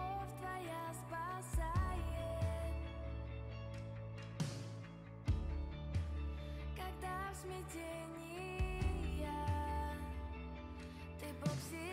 любовь твоя спасает. Когда в смятении ты Бог всех.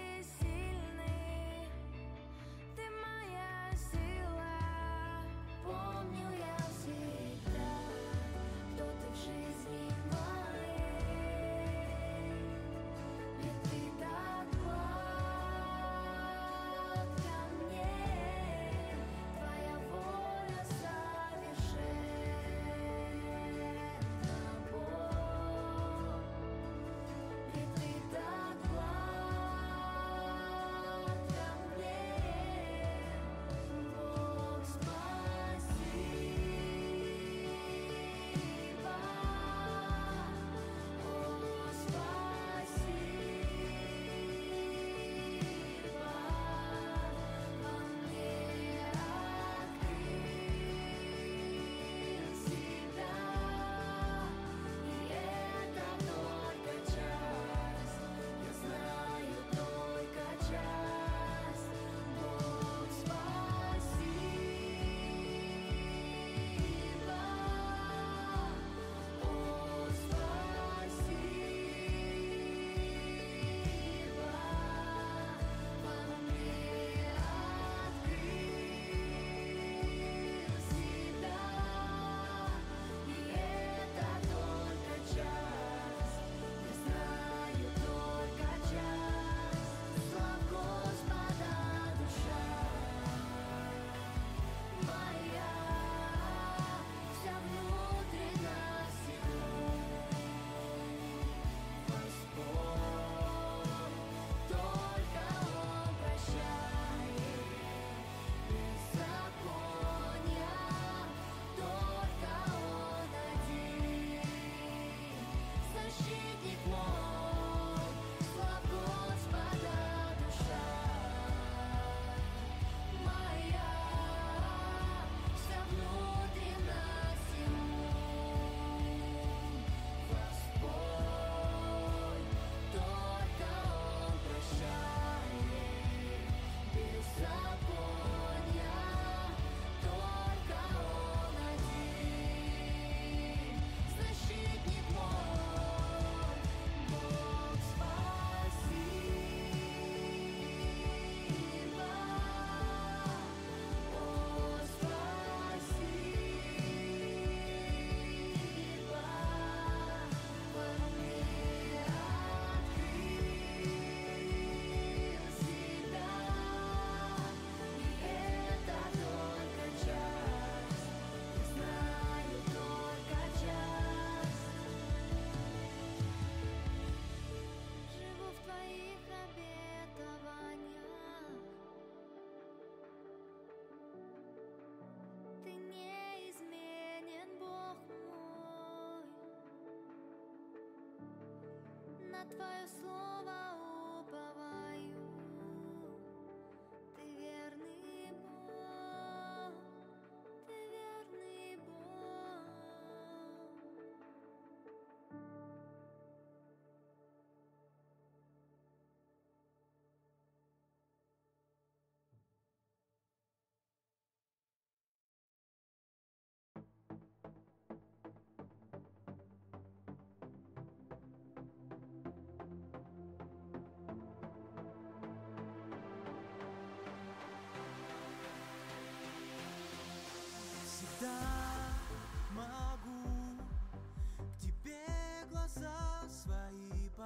by a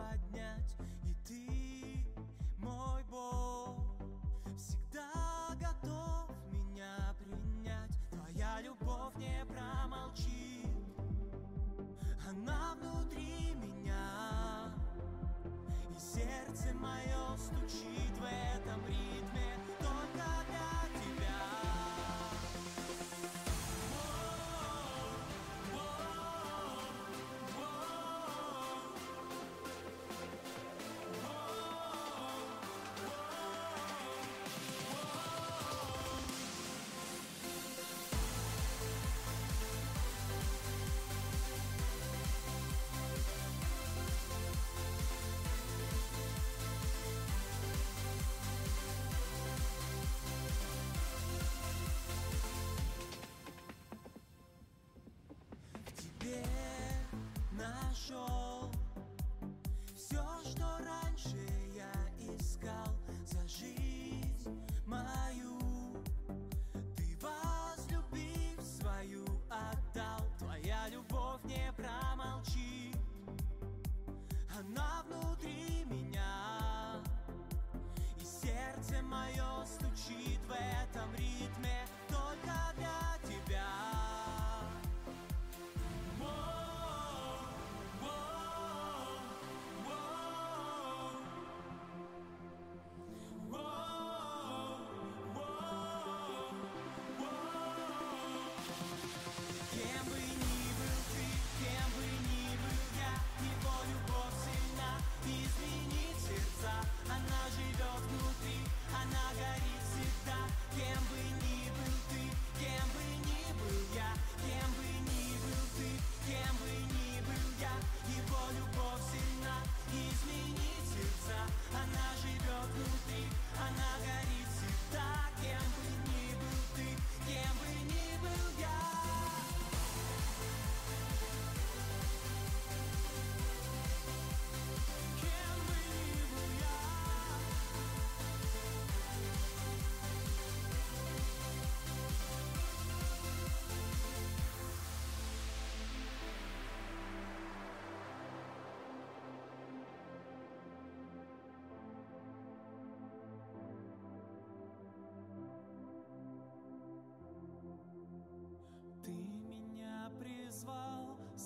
поднять. И ты, мой Бог, всегда готов меня принять. Твоя любовь не промолчит Она внутри меня. И сердце мое стучит.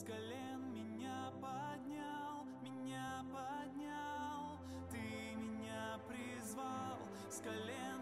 Колен меня поднял, меня поднял. Ты меня призвал, с колен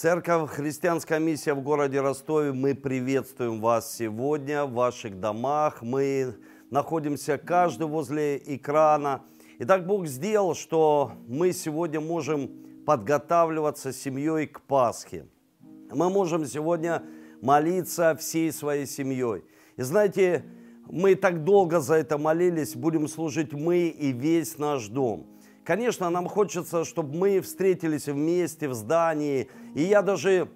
Церковь «Христианская миссия» в городе Ростове, мы приветствуем вас сегодня в ваших домах. Мы находимся каждый возле экрана. И так Бог сделал, что мы сегодня можем подготавливаться семьей к Пасхе. Мы можем сегодня молиться всей своей семьей. И знаете, мы так долго за это молились, будем служить мы и весь наш дом. Конечно, нам хочется, чтобы мы встретились вместе в здании. И я даже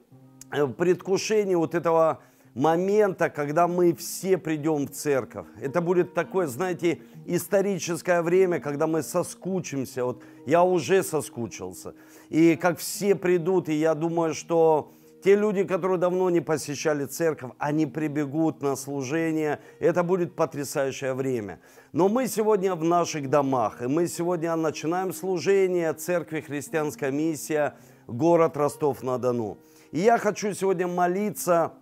э, в предвкушении вот этого момента, когда мы все придем в церковь. Это будет такое, знаете, историческое время, когда мы соскучимся. Вот я уже соскучился. И как все придут, и я думаю, что те люди, которые давно не посещали церковь, они прибегут на служение. Это будет потрясающее время. Но мы сегодня в наших домах, и мы сегодня начинаем служение церкви «Христианская миссия», город Ростов-на-Дону. И я хочу сегодня молиться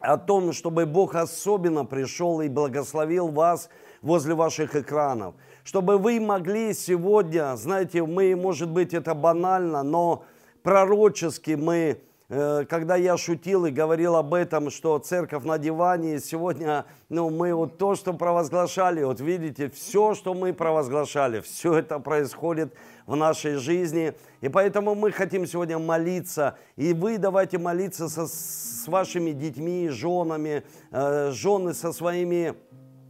о том, чтобы Бог особенно пришел и благословил вас возле ваших экранов. Чтобы вы могли сегодня, знаете, мы, может быть, это банально, но пророчески мы когда я шутил и говорил об этом, что церковь на диване, сегодня ну, мы вот то, что провозглашали, вот видите, все, что мы провозглашали, все это происходит в нашей жизни. И поэтому мы хотим сегодня молиться. И вы давайте молиться со, с вашими детьми, женами, э, жены со своими э,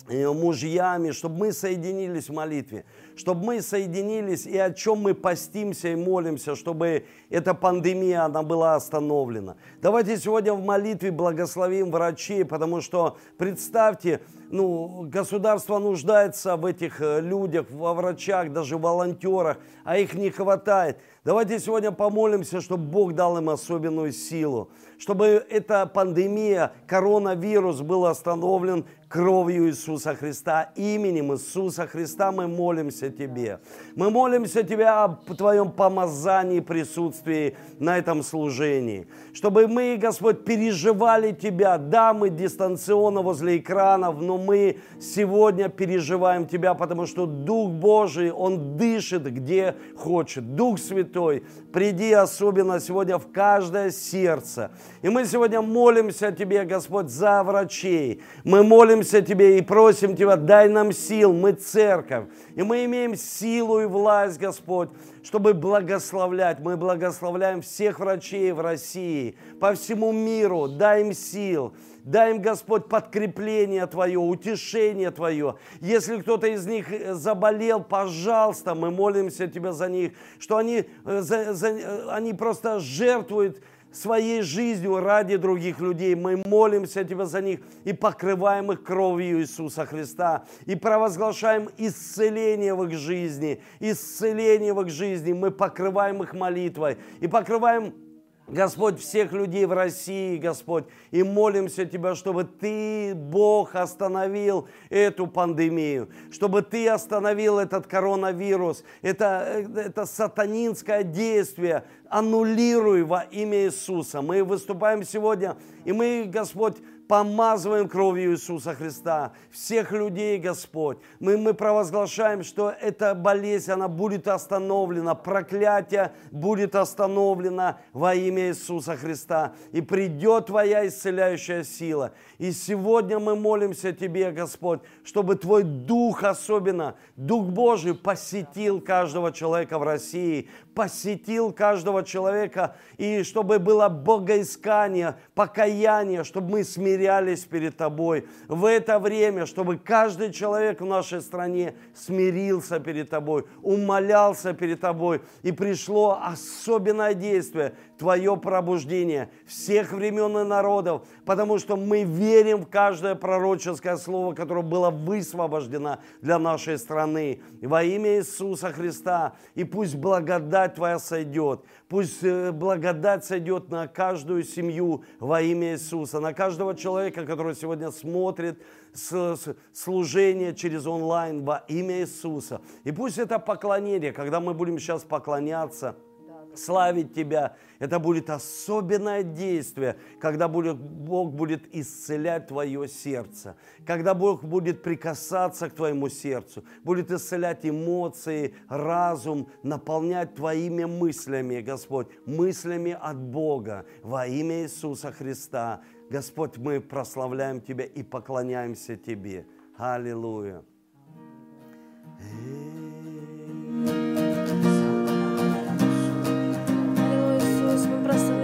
мужьями, чтобы мы соединились в молитве, чтобы мы соединились и о чем мы постимся и молимся, чтобы эта пандемия, она была остановлена. Давайте сегодня в молитве благословим врачей, потому что, представьте, ну, государство нуждается в этих э, людях, во врачах, даже волонтерах, а их не хватает. Давайте сегодня помолимся, чтобы Бог дал им особенную силу, чтобы эта пандемия, коронавирус был остановлен кровью Иисуса Христа, именем Иисуса Христа мы молимся Тебе. Мы молимся Тебе об Твоем помазании присутствии на этом служении. Чтобы мы, Господь, переживали Тебя. Да, мы дистанционно возле экранов, но мы сегодня переживаем Тебя, потому что Дух Божий, Он дышит где хочет. Дух Святой, приди особенно сегодня в каждое сердце. И мы сегодня молимся Тебе, Господь, за врачей. Мы молимся молимся Тебе и просим Тебя, дай нам сил, мы церковь, и мы имеем силу и власть, Господь, чтобы благословлять. Мы благословляем всех врачей в России, по всему миру, дай им сил, дай им, Господь, подкрепление Твое, утешение Твое. Если кто-то из них заболел, пожалуйста, мы молимся Тебя за них, что они, э, за, за, э, они просто жертвуют своей жизнью ради других людей. Мы молимся Тебя за них и покрываем их кровью Иисуса Христа. И провозглашаем исцеление в их жизни. Исцеление в их жизни. Мы покрываем их молитвой. И покрываем Господь, всех людей в России, Господь, и молимся Тебя, чтобы Ты, Бог, остановил эту пандемию, чтобы Ты остановил этот коронавирус, это, это сатанинское действие, аннулируй во имя Иисуса. Мы выступаем сегодня, и мы, Господь, помазываем кровью Иисуса Христа всех людей, Господь. Мы, мы провозглашаем, что эта болезнь, она будет остановлена, проклятие будет остановлено во имя Иисуса Христа. И придет Твоя исцеляющая сила. И сегодня мы молимся Тебе, Господь, чтобы Твой Дух особенно, Дух Божий посетил каждого человека в России, посетил каждого человека, и чтобы было богоискание, покаяние, чтобы мы смирялись перед Тобой. В это время, чтобы каждый человек в нашей стране смирился перед Тобой, умолялся перед Тобой, и пришло особенное действие, Твое пробуждение всех времен и народов, потому что мы верим в каждое пророческое слово, которое было высвобождено для нашей страны. Во имя Иисуса Христа. И пусть благодать Твоя сойдет, пусть э, благодать сойдет на каждую семью во имя Иисуса, на каждого человека, который сегодня смотрит служение через онлайн во имя Иисуса. И пусть это поклонение, когда мы будем сейчас поклоняться – славить Тебя. Это будет особенное действие, когда будет, Бог будет исцелять твое сердце, когда Бог будет прикасаться к твоему сердцу, будет исцелять эмоции, разум, наполнять твоими мыслями, Господь, мыслями от Бога во имя Иисуса Христа. Господь, мы прославляем Тебя и поклоняемся Тебе. Аллилуйя. corazón.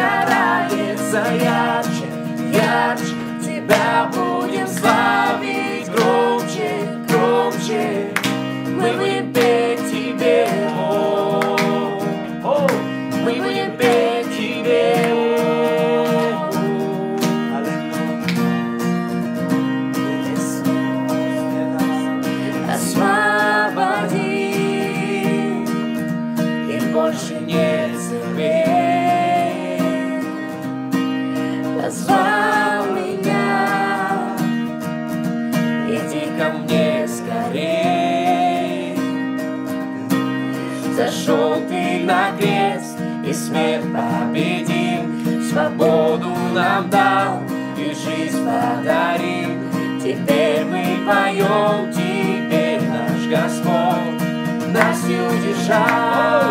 загорается ярче, ярче. Тебя будем славить, грудь свободу нам дал и жизнь подарил. Теперь мы поем, теперь наш Господь нас не удержал.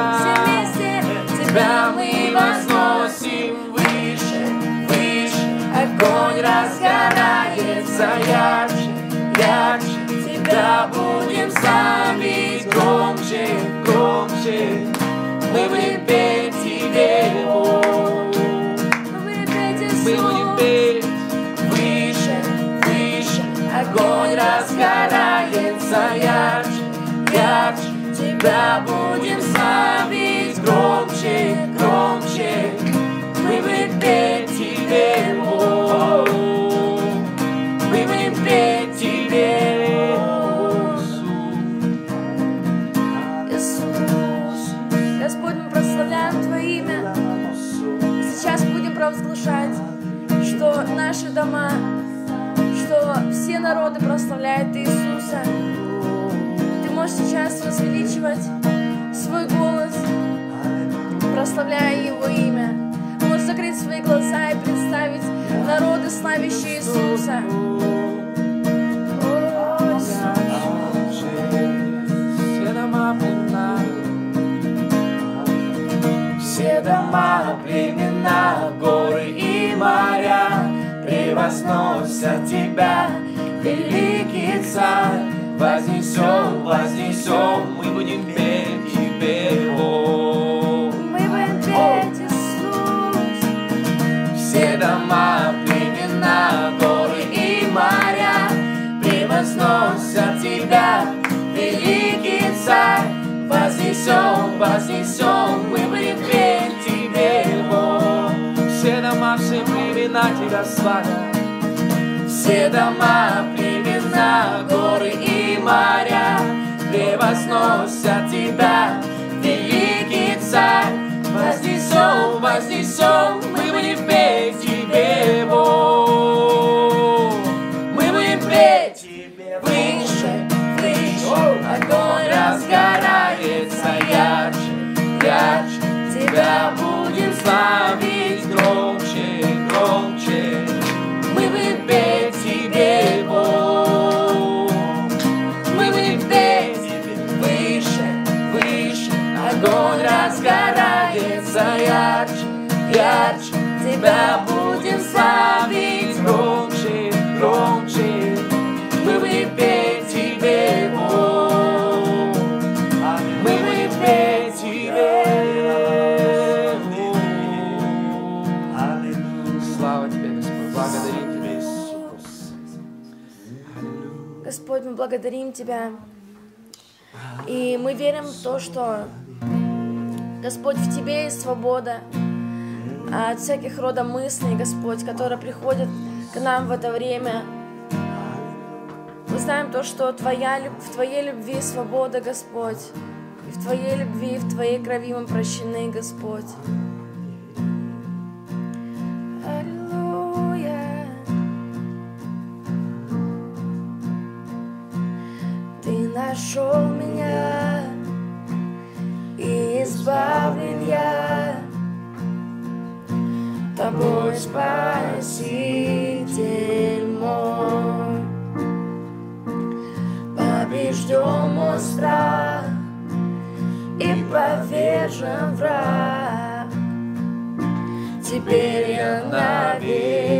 Тебя мы возносим выше, выше, огонь разгорается ярче, ярче. Тебя будем славить громче, громче. Мы будем петь Тебя будем славить громче, громче. Мы будем петь Тебе. Мы будем петь Тебе, Иисус. Господь, мы прославляем Твое имя. И сейчас будем провозглашать, что наши дома, что все народы прославляют Иисуса. Сейчас возвеличивать свой голос, прославляя Его имя. Можешь закрыть свои глаза и представить народы, славящие Иисуса. Все дома, племена, горы и моря превозносят тебя, великий царь. Вознесем, вознесем, мы будем петь тебе, Бог. Мы будем петь Иисус. Все дома, племена, горы и моря превозносят тебя, великий царь. Вознесем, вознесем, мы будем петь тебе, Бог. Все дома, все племена тебя славят. Все дома, племена, горы и моря превозносят тебя, великий царь. Вознесем, вознесем, мы будем петь тебе, Бог. Мы будем петь тебе выше, выше, огонь разгорается ярче, ярче. Тебя будем славить ярче. Тебя будем славить громче, громче. Мы будем петь тебе, Бог. Мы петь тебе, Бог. Слава тебе, Господь. Благодарим тебя, Иисус. Господь, мы благодарим Тебя. И мы верим в то, что, Господь, в Тебе есть свобода от всяких рода мыслей, Господь, которые приходят к нам в это время. Мы знаем то, что твоя, в Твоей любви свобода, Господь. И в Твоей любви, и в Твоей крови мы прощены, Господь. Аллилуйя. Ты нашел меня и избавлен я тобой, Спаситель мой. Побежден мой страх и повержен враг. Теперь я навеки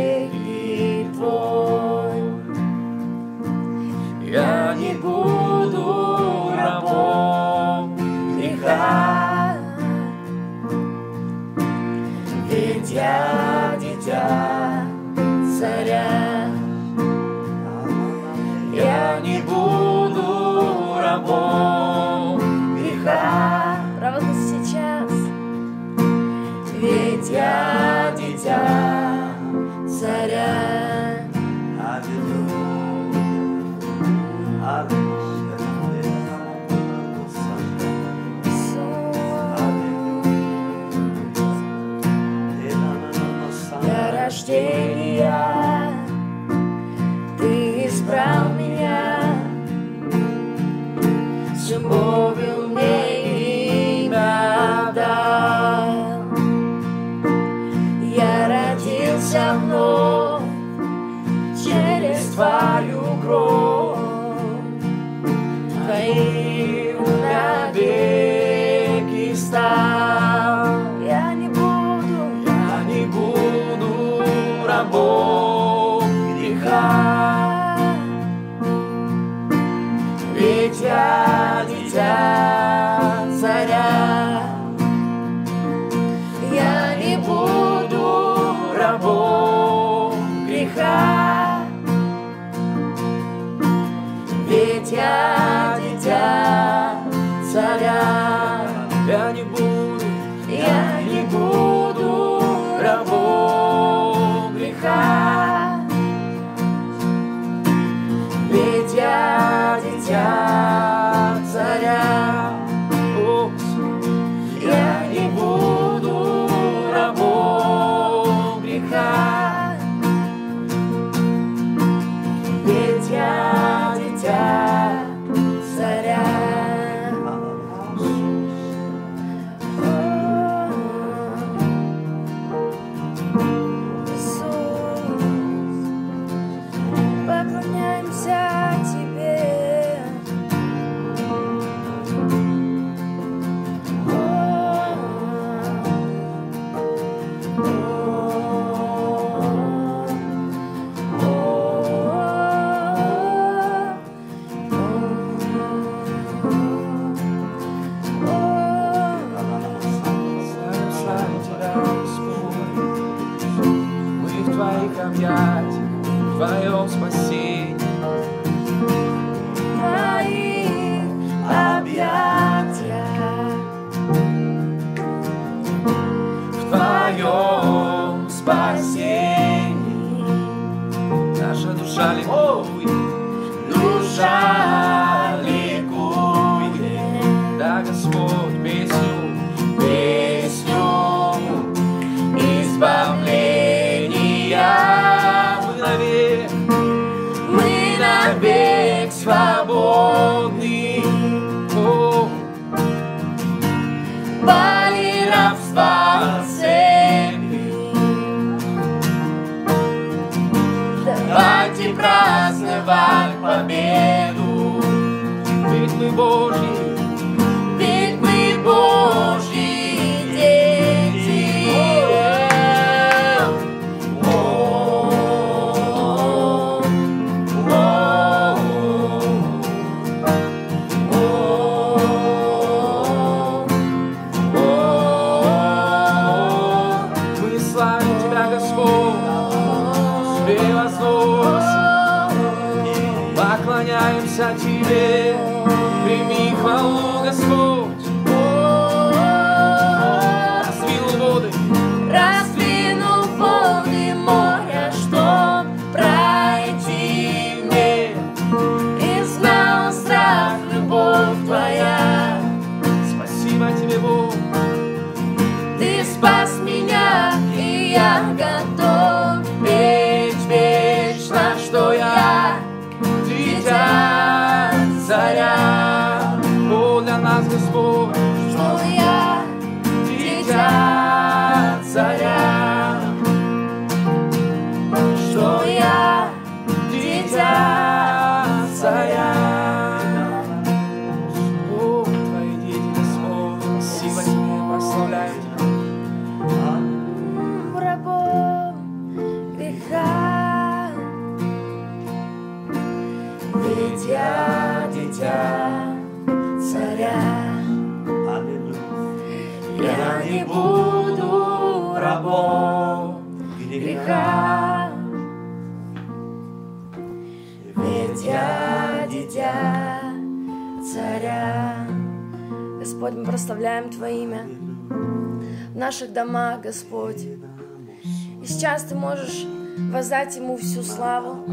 наших домах, Господь. И сейчас Ты можешь воздать Ему всю славу,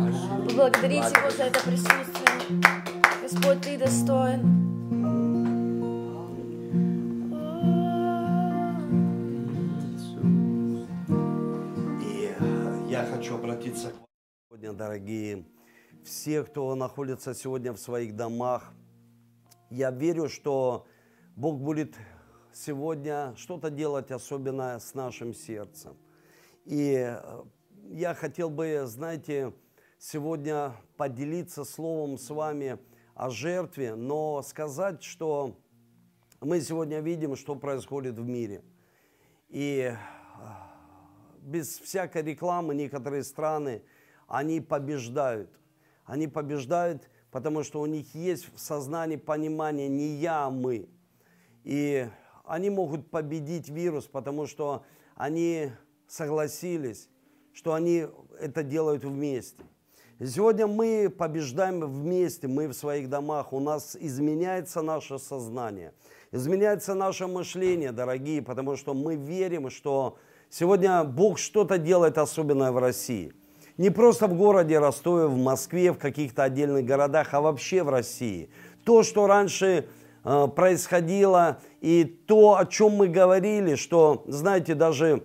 поблагодарить Его за это присутствие. Господь, Ты достоин. И я хочу обратиться сегодня, дорогие. Все, кто находится сегодня в своих домах, я верю, что Бог будет сегодня что-то делать особенно с нашим сердцем. И э, я хотел бы, знаете, сегодня поделиться словом с вами о жертве, но сказать, что мы сегодня видим, что происходит в мире. И э, без всякой рекламы некоторые страны, они побеждают. Они побеждают, потому что у них есть в сознании понимание «не я, а мы». И они могут победить вирус, потому что они согласились, что они это делают вместе. Сегодня мы побеждаем вместе, мы в своих домах, у нас изменяется наше сознание, изменяется наше мышление, дорогие, потому что мы верим, что сегодня Бог что-то делает особенное в России. Не просто в городе Ростове, в Москве, в каких-то отдельных городах, а вообще в России. То, что раньше происходило, и то, о чем мы говорили, что, знаете, даже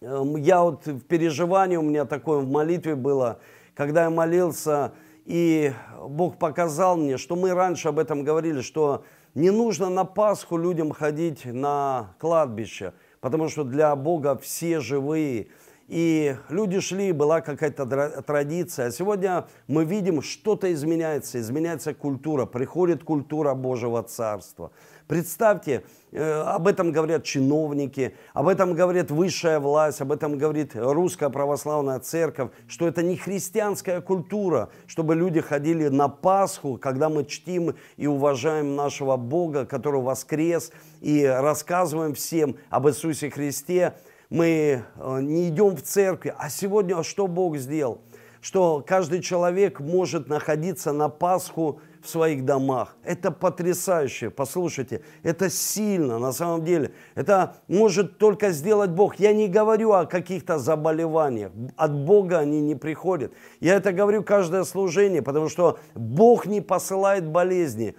э, я вот в переживании у меня такое в молитве было – когда я молился, и Бог показал мне, что мы раньше об этом говорили, что не нужно на Пасху людям ходить на кладбище, потому что для Бога все живые. И люди шли, была какая-то традиция. А сегодня мы видим, что-то изменяется, изменяется культура, приходит культура Божьего Царства. Представьте, э, об этом говорят чиновники, об этом говорит высшая власть, об этом говорит русская православная церковь, что это не христианская культура, чтобы люди ходили на Пасху, когда мы чтим и уважаем нашего Бога, который воскрес, и рассказываем всем об Иисусе Христе. Мы э, не идем в церкви, а сегодня что Бог сделал? Что каждый человек может находиться на Пасху в своих домах. Это потрясающе, послушайте, это сильно на самом деле. Это может только сделать Бог. Я не говорю о каких-то заболеваниях. От Бога они не приходят. Я это говорю каждое служение, потому что Бог не посылает болезни.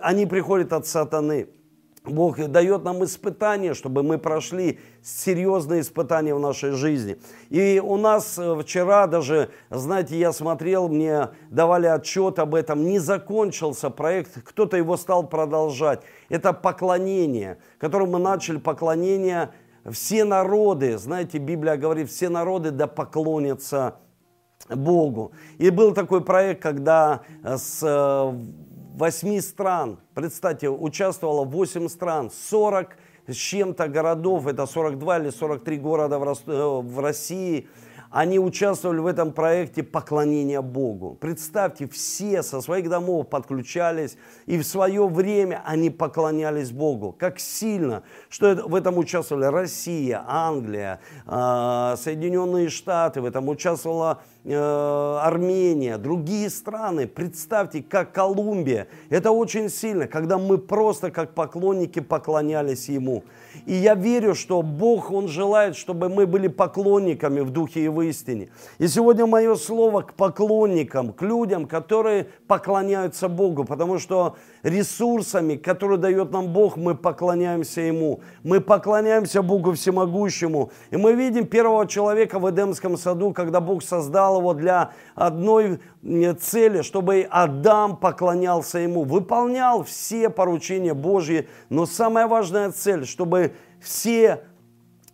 Они приходят от сатаны. Бог дает нам испытания, чтобы мы прошли серьезные испытания в нашей жизни. И у нас э, вчера даже, знаете, я смотрел, мне давали отчет об этом, не закончился проект, кто-то его стал продолжать. Это поклонение, которым мы начали поклонение все народы, знаете, Библия говорит, все народы да поклонятся Богу. И был такой проект, когда с э, восьми стран, представьте, участвовало 8 стран, 40 с чем-то городов, это 42 или 43 города в России – они участвовали в этом проекте поклонения Богу. Представьте, все со своих домов подключались, и в свое время они поклонялись Богу. Как сильно, что в этом участвовали Россия, Англия, а, Соединенные Штаты, в этом участвовала э, Армения, другие страны. Представьте, как Колумбия. Это очень сильно, когда мы просто как поклонники поклонялись Ему. И я верю, что Бог, Он желает, чтобы мы были поклонниками в духе и в истине. И сегодня мое слово к поклонникам, к людям, которые поклоняются Богу, потому что ресурсами, которые дает нам Бог, мы поклоняемся Ему. Мы поклоняемся Богу Всемогущему. И мы видим первого человека в Эдемском саду, когда Бог создал его для одной цели, чтобы Адам поклонялся Ему, выполнял все поручения Божьи, но самая важная цель, чтобы все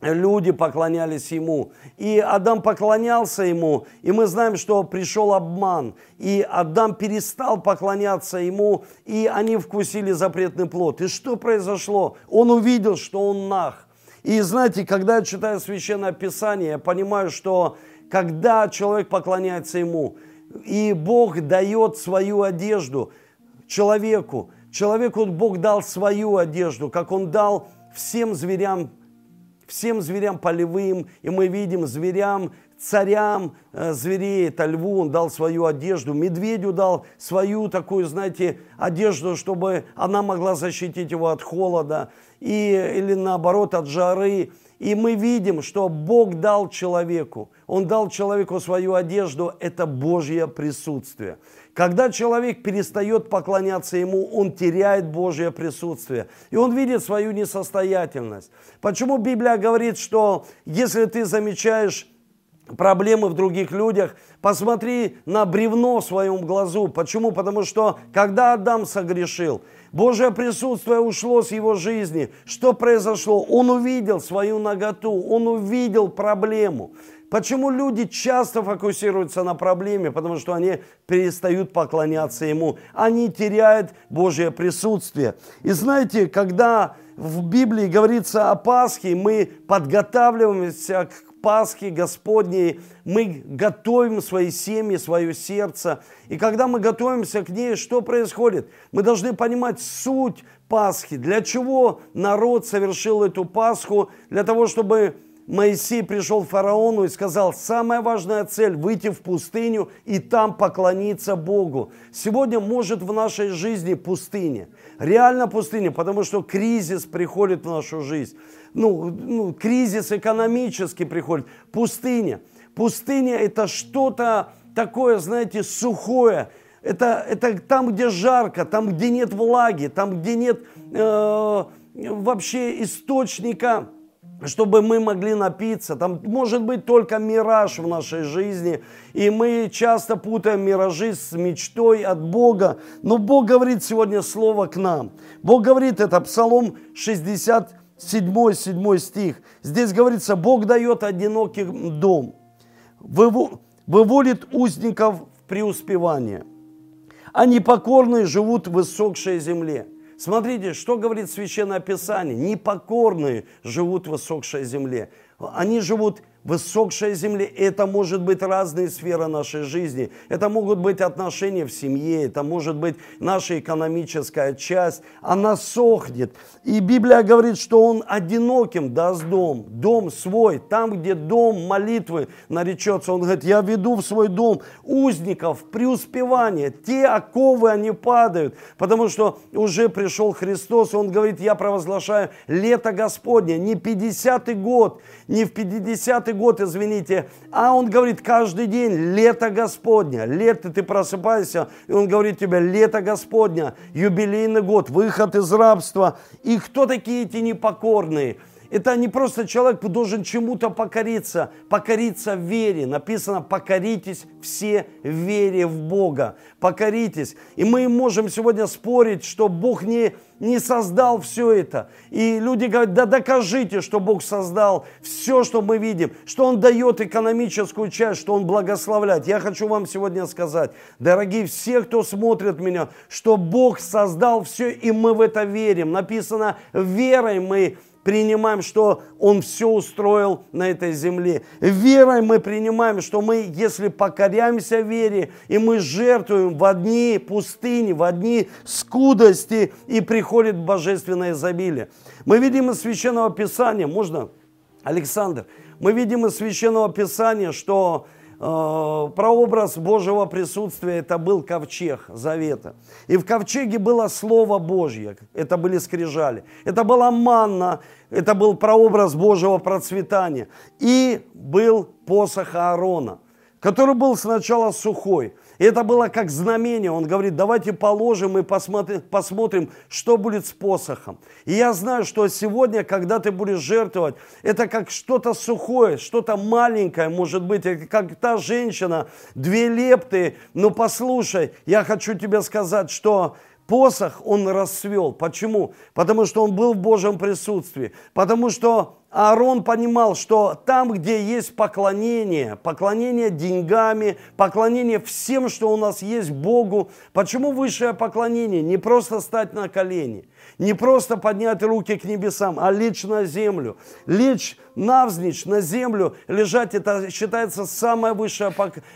люди поклонялись ему. И Адам поклонялся ему, и мы знаем, что пришел обман. И Адам перестал поклоняться ему, и они вкусили запретный плод. И что произошло? Он увидел, что он нах. И знаете, когда я читаю Священное Писание, я понимаю, что когда человек поклоняется ему, и Бог дает свою одежду человеку, человеку Бог дал свою одежду, как Он дал всем зверям всем зверям полевым, и мы видим зверям, царям э, зверей, это льву он дал свою одежду, медведю дал свою такую, знаете, одежду, чтобы она могла защитить его от холода, и, или наоборот от жары. И мы видим, что Бог дал человеку, Он дал человеку свою одежду, это Божье присутствие. Когда человек перестает поклоняться Ему, он теряет Божье присутствие. И он видит свою несостоятельность. Почему Библия говорит, что если ты замечаешь проблемы в других людях, посмотри на бревно в своем глазу. Почему? Потому что когда Адам согрешил, Божье присутствие ушло с его жизни. Что произошло? Он увидел свою наготу, он увидел проблему. Почему люди часто фокусируются на проблеме? Потому что они перестают поклоняться Ему. Они теряют Божье присутствие. И знаете, когда в Библии говорится о Пасхе, мы подготавливаемся к Пасхи Господней, мы готовим свои семьи, свое сердце. И когда мы готовимся к ней, что происходит? Мы должны понимать суть Пасхи. Для чего народ совершил эту Пасху? Для того, чтобы Моисей пришел к фараону и сказал, самая важная цель – выйти в пустыню и там поклониться Богу. Сегодня может в нашей жизни пустыня. Реально пустыня, потому что кризис приходит в нашу жизнь. Ну, ну, кризис экономический приходит. Пустыня. Пустыня – это что-то такое, знаете, сухое. Это, это там, где жарко, там, где нет влаги, там, где нет э, вообще источника чтобы мы могли напиться. Там может быть только мираж в нашей жизни. И мы часто путаем миражи с мечтой от Бога. Но Бог говорит сегодня слово к нам. Бог говорит, это Псалом 67, 7 стих. Здесь говорится, Бог дает одиноким дом, выводит узников в преуспевание. А непокорные живут в высокшей земле. Смотрите, что говорит Священное Писание. Непокорные живут в высокшей земле. Они живут высокшей земле. Это может быть разные сферы нашей жизни. Это могут быть отношения в семье, это может быть наша экономическая часть. Она сохнет. И Библия говорит, что он одиноким даст дом, дом свой. Там, где дом молитвы наречется, он говорит, я веду в свой дом узников, преуспевание. Те оковы, они падают, потому что уже пришел Христос, он говорит, я провозглашаю лето Господне, не 50-й год, не в 50-й год, извините, а он говорит каждый день, лето Господня, лето ты просыпаешься, и он говорит тебе, лето Господня, юбилейный год, выход из рабства. И кто такие эти непокорные? Это не просто человек должен чему-то покориться, покориться в вере. Написано, покоритесь все в вере в Бога. Покоритесь. И мы можем сегодня спорить, что Бог не, не создал все это. И люди говорят, да докажите, что Бог создал все, что мы видим, что Он дает экономическую часть, что Он благословляет. Я хочу вам сегодня сказать, дорогие все, кто смотрит меня, что Бог создал все, и мы в это верим. Написано, верой мы принимаем, что Он все устроил на этой земле. Верой мы принимаем, что мы, если покоряемся вере, и мы жертвуем в одни пустыни, в одни скудости, и приходит божественное изобилие. Мы видим из Священного Писания, можно, Александр, мы видим из Священного Писания, что прообраз Божьего присутствия это был ковчег завета. И в ковчеге было Слово Божье, это были скрижали. Это была манна, это был прообраз Божьего процветания. И был посох Аарона, который был сначала сухой, это было как знамение. Он говорит, давайте положим и посмотрим, что будет с посохом. И я знаю, что сегодня, когда ты будешь жертвовать, это как что-то сухое, что-то маленькое, может быть, как та женщина, две лепты. Но послушай, я хочу тебе сказать, что посох он расцвел. Почему? Потому что он был в Божьем присутствии. Потому что Аарон понимал, что там, где есть поклонение, поклонение деньгами, поклонение всем, что у нас есть Богу, почему высшее поклонение? Не просто стать на колени, не просто поднять руки к небесам, а лечь на землю. Лечь навзничь на землю, лежать, это считается самое высшее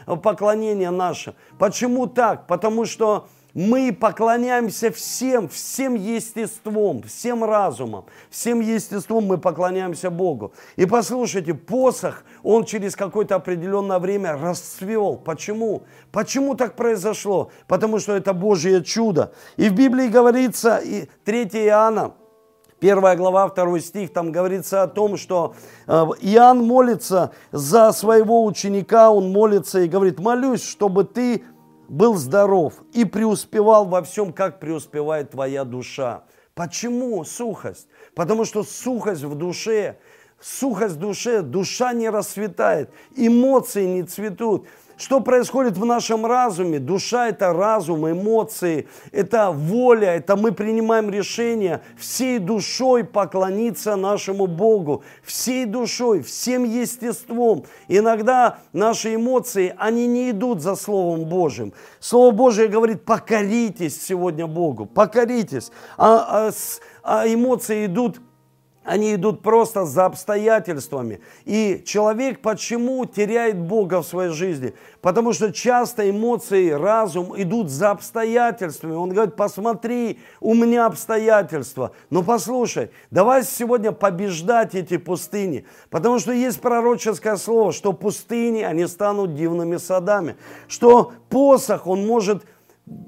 поклонение наше. Почему так? Потому что мы поклоняемся всем, всем естеством, всем разумом, всем естеством мы поклоняемся Богу. И послушайте, посох, он через какое-то определенное время расцвел. Почему? Почему так произошло? Потому что это Божье чудо. И в Библии говорится, и 3 Иоанна, Первая глава, второй стих, там говорится о том, что э, Иоанн молится за своего ученика, он молится и говорит, молюсь, чтобы ты был здоров и преуспевал во всем, как преуспевает твоя душа. Почему сухость? Потому что сухость в душе, сухость в душе, душа не расцветает, эмоции не цветут. Что происходит в нашем разуме? Душа – это разум, эмоции, это воля, это мы принимаем решение всей душой поклониться нашему Богу, всей душой, всем естеством. Иногда наши эмоции, они не идут за Словом Божьим. Слово Божье говорит, покоритесь сегодня Богу, покоритесь. А, а, а эмоции идут они идут просто за обстоятельствами. И человек почему теряет Бога в своей жизни? Потому что часто эмоции, разум идут за обстоятельствами. Он говорит, посмотри, у меня обстоятельства. Но послушай, давай сегодня побеждать эти пустыни. Потому что есть пророческое слово, что пустыни, они станут дивными садами. Что посох, он может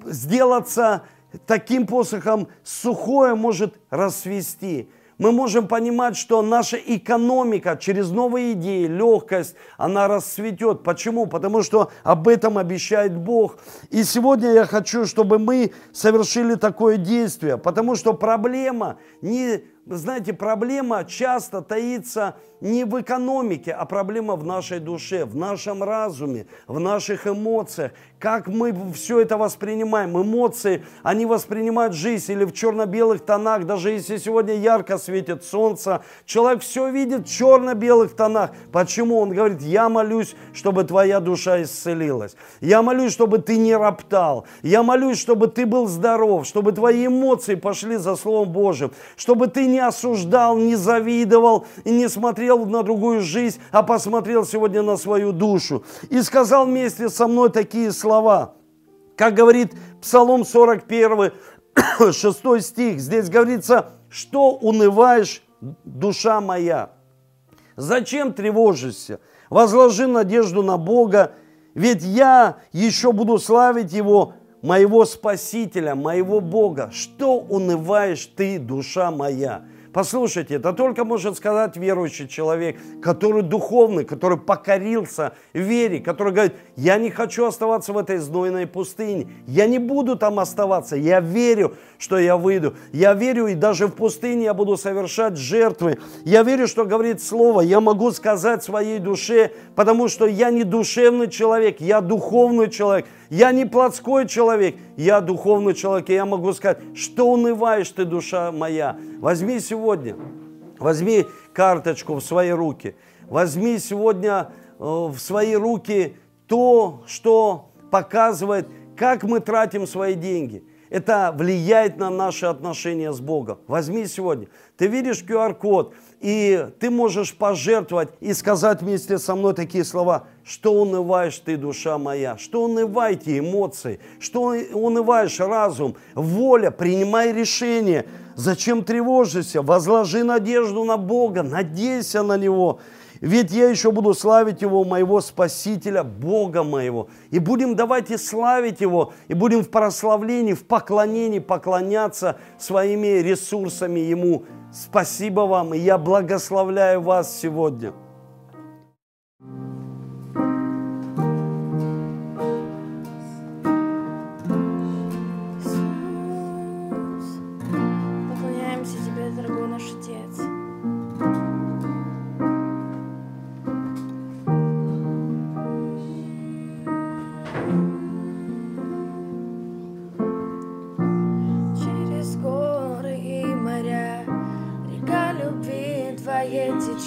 сделаться таким посохом, сухое может расцвести мы можем понимать, что наша экономика через новые идеи, легкость, она расцветет. Почему? Потому что об этом обещает Бог. И сегодня я хочу, чтобы мы совершили такое действие, потому что проблема не, знаете, проблема часто таится не в экономике, а проблема в нашей душе, в нашем разуме, в наших эмоциях. Как мы все это воспринимаем. Эмоции, они воспринимают жизнь или в черно-белых тонах, даже если сегодня ярко светит солнце, человек все видит в черно-белых тонах. Почему? Он говорит, я молюсь, чтобы твоя душа исцелилась. Я молюсь, чтобы ты не роптал. Я молюсь, чтобы ты был здоров, чтобы твои эмоции пошли за Словом Божьим, чтобы ты не осуждал, не завидовал и не смотрел на другую жизнь, а посмотрел сегодня на свою душу. И сказал вместе со мной такие слова. Как говорит Псалом 41, 6 стих, здесь говорится, что унываешь, душа моя? Зачем тревожишься? Возложи надежду на Бога, ведь я еще буду славить Его, моего Спасителя, моего Бога. Что унываешь ты, душа моя? Послушайте, это только может сказать верующий человек, который духовный, который покорился вере, который говорит, я не хочу оставаться в этой знойной пустыне, я не буду там оставаться, я верю, что я выйду, я верю, и даже в пустыне я буду совершать жертвы, я верю, что говорит Слово, я могу сказать своей душе, потому что я не душевный человек, я духовный человек, я не плотской человек, я духовный человек, и я могу сказать, что унываешь ты, душа моя. Возьми сегодня, возьми карточку в свои руки, возьми сегодня э, в свои руки то, что показывает, как мы тратим свои деньги. Это влияет на наши отношения с Богом. Возьми сегодня. Ты видишь QR-код, и ты можешь пожертвовать и сказать вместе со мной такие слова, что унываешь ты, душа моя, что унываете эмоции, что унываешь разум, воля, принимай решение. Зачем тревожишься? Возложи надежду на Бога, надейся на Него. Ведь я еще буду славить Его, моего Спасителя, Бога моего. И будем давайте славить Его, и будем в прославлении, в поклонении поклоняться своими ресурсами Ему. Спасибо вам, и я благословляю вас сегодня.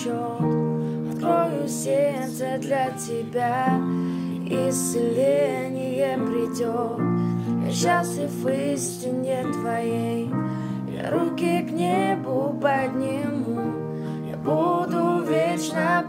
Течет. Открою сердце для Тебя, исцеление придет. Я счастлив в истине Твоей, я руки к небу подниму. Я буду вечно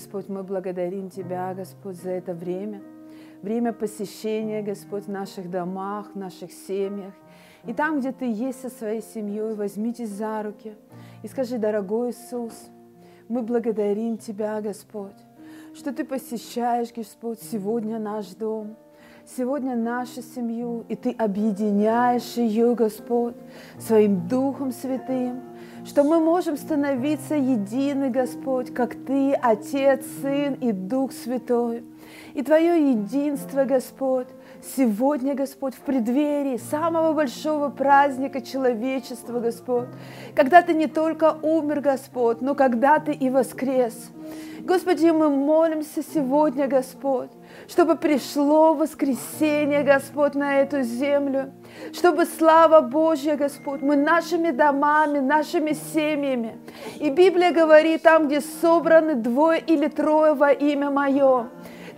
Господь, мы благодарим Тебя, Господь, за это время. Время посещения, Господь, в наших домах, в наших семьях. И там, где Ты есть со своей семьей, возьмитесь за руки и скажи, дорогой Иисус, мы благодарим Тебя, Господь, что Ты посещаешь, Господь, сегодня наш дом, сегодня нашу семью, и Ты объединяешь ее, Господь, своим Духом Святым, что мы можем становиться едины, Господь, как Ты, Отец, Сын и Дух Святой. И Твое единство, Господь, сегодня, Господь, в преддверии самого большого праздника человечества, Господь, когда Ты не только умер, Господь, но когда Ты и воскрес. Господи, мы молимся сегодня, Господь, чтобы пришло воскресенье, Господь, на эту землю, чтобы слава Божья, Господь, мы нашими домами, нашими семьями. И Библия говорит, там, где собраны двое или трое во имя Мое,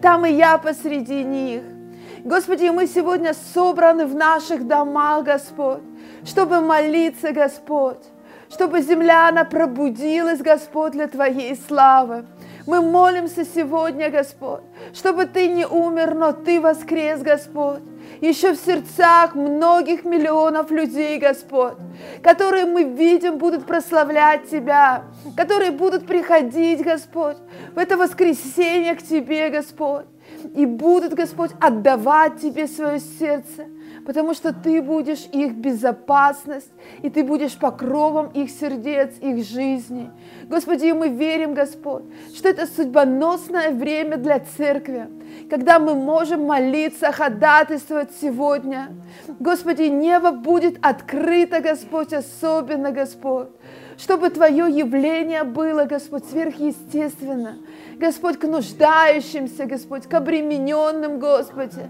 там и я посреди них. Господи, мы сегодня собраны в наших домах, Господь, чтобы молиться, Господь, чтобы земля, она пробудилась, Господь, для Твоей славы. Мы молимся сегодня, Господь, чтобы Ты не умер, но Ты воскрес, Господь. Еще в сердцах многих миллионов людей, Господь, которые мы видим, будут прославлять Тебя, которые будут приходить, Господь, в это воскресенье к Тебе, Господь, и будут, Господь, отдавать Тебе свое сердце, потому что Ты будешь их безопасность, и Ты будешь покровом их сердец, их жизни. Господи, мы верим, Господь, что это судьбоносное время для церкви, когда мы можем молиться, ходатайствовать сегодня. Господи, небо будет открыто, Господь, особенно, Господь, чтобы Твое явление было, Господь, сверхъестественно. Господь, к нуждающимся, Господь, к обремененным, Господи.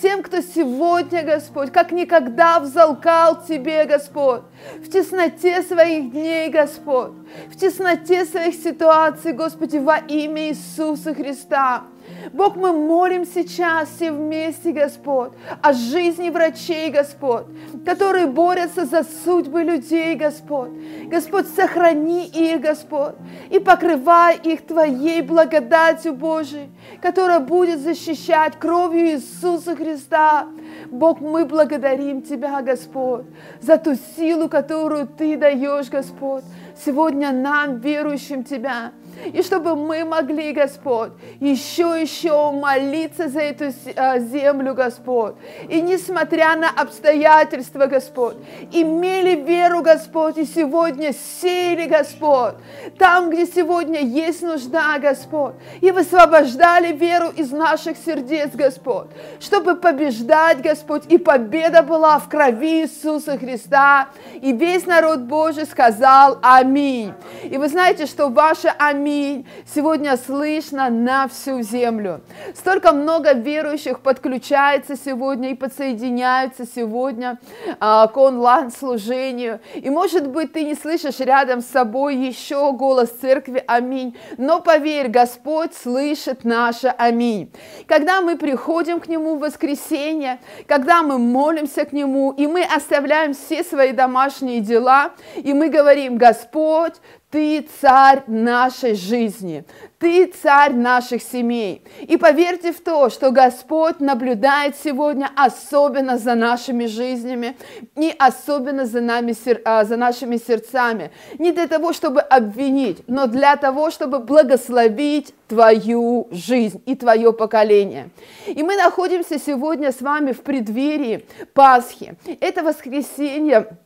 Тем, кто сегодня, Господь, как никогда взалкал Тебе, Господь, в тесноте своих дней, Господь, в тесноте своих ситуаций, Господи, во имя Иисуса Христа. Бог, мы молим сейчас все вместе, Господь, о жизни врачей, Господь, которые борются за судьбы людей, Господь. Господь, сохрани их, Господь, и покрывай их Твоей благодатью, Божией, которая будет защищать кровью Иисуса Христа. Бог, мы благодарим Тебя, Господь, за ту силу, которую Ты даешь, Господь, сегодня нам, верующим Тебя. И чтобы мы могли, Господь, еще еще молиться за эту а, землю, Господь. И несмотря на обстоятельства, Господь, имели веру, Господь, и сегодня сели, Господь, там, где сегодня есть нужда, Господь, и высвобождали веру из наших сердец, Господь, чтобы побеждать, Господь, и победа была в крови Иисуса Христа. И весь народ Божий сказал Аминь. И вы знаете, что ваше Аминь аминь, сегодня слышно на всю землю. Столько много верующих подключается сегодня и подсоединяются сегодня а, к онлайн-служению. И может быть ты не слышишь рядом с собой еще голос церкви аминь, но поверь, Господь слышит наше аминь. Когда мы приходим к Нему в воскресенье, когда мы молимся к Нему, и мы оставляем все свои домашние дела, и мы говорим, Господь, ты царь нашей жизни, ты царь наших семей. И поверьте в то, что Господь наблюдает сегодня особенно за нашими жизнями и особенно за, нами, а, за нашими сердцами. Не для того, чтобы обвинить, но для того, чтобы благословить твою жизнь и твое поколение. И мы находимся сегодня с вами в преддверии Пасхи. Это воскресенье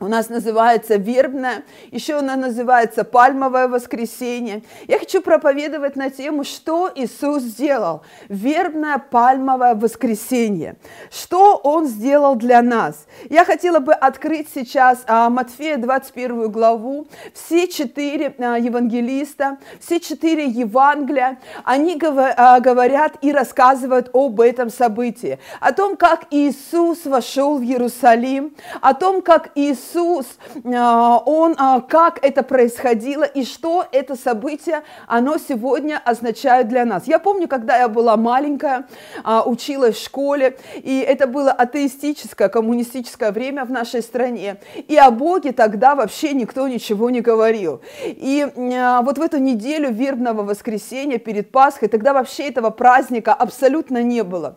у нас называется вербное, еще она называется пальмовое воскресенье. Я хочу проповедовать на тему, что Иисус сделал. Вербное пальмовое воскресенье. Что Он сделал для нас? Я хотела бы открыть сейчас а, Матфея 21 главу. Все четыре а, евангелиста, все четыре Евангелия, они а, говорят и рассказывают об этом событии. О том, как Иисус вошел в Иерусалим, о том, как Иисус Иисус, а, Он, а, как это происходило и что это событие, оно сегодня означает для нас. Я помню, когда я была маленькая, а, училась в школе, и это было атеистическое, коммунистическое время в нашей стране, и о Боге тогда вообще никто ничего не говорил. И вот в эту неделю вербного воскресенья перед Пасхой, тогда вообще этого праздника абсолютно не было.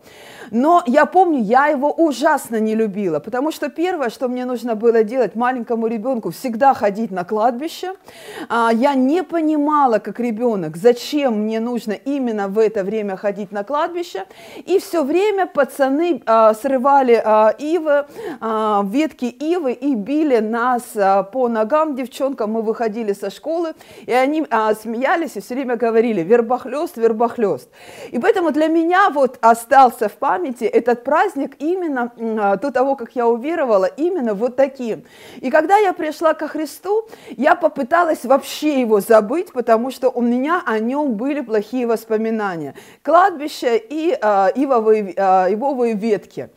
Но я помню, я его ужасно не любила, потому что первое, что мне нужно было делать маленькому ребенку, всегда ходить на кладбище. А, я не понимала, как ребенок, зачем мне нужно именно в это время ходить на кладбище. И все время пацаны а, срывали а, ивы, ветки ивы и били нас по ногам, девчонкам. Мы выходили со школы, и они смеялись и все время говорили «вербохлест, вербохлест». И поэтому для меня вот остался в памяти памяти этот праздник именно а, до того, как я уверовала, именно вот таким. И когда я пришла ко Христу, я попыталась вообще его забыть, потому что у меня о нем были плохие воспоминания. Кладбище и э, ивовые, э, ивовые ветки.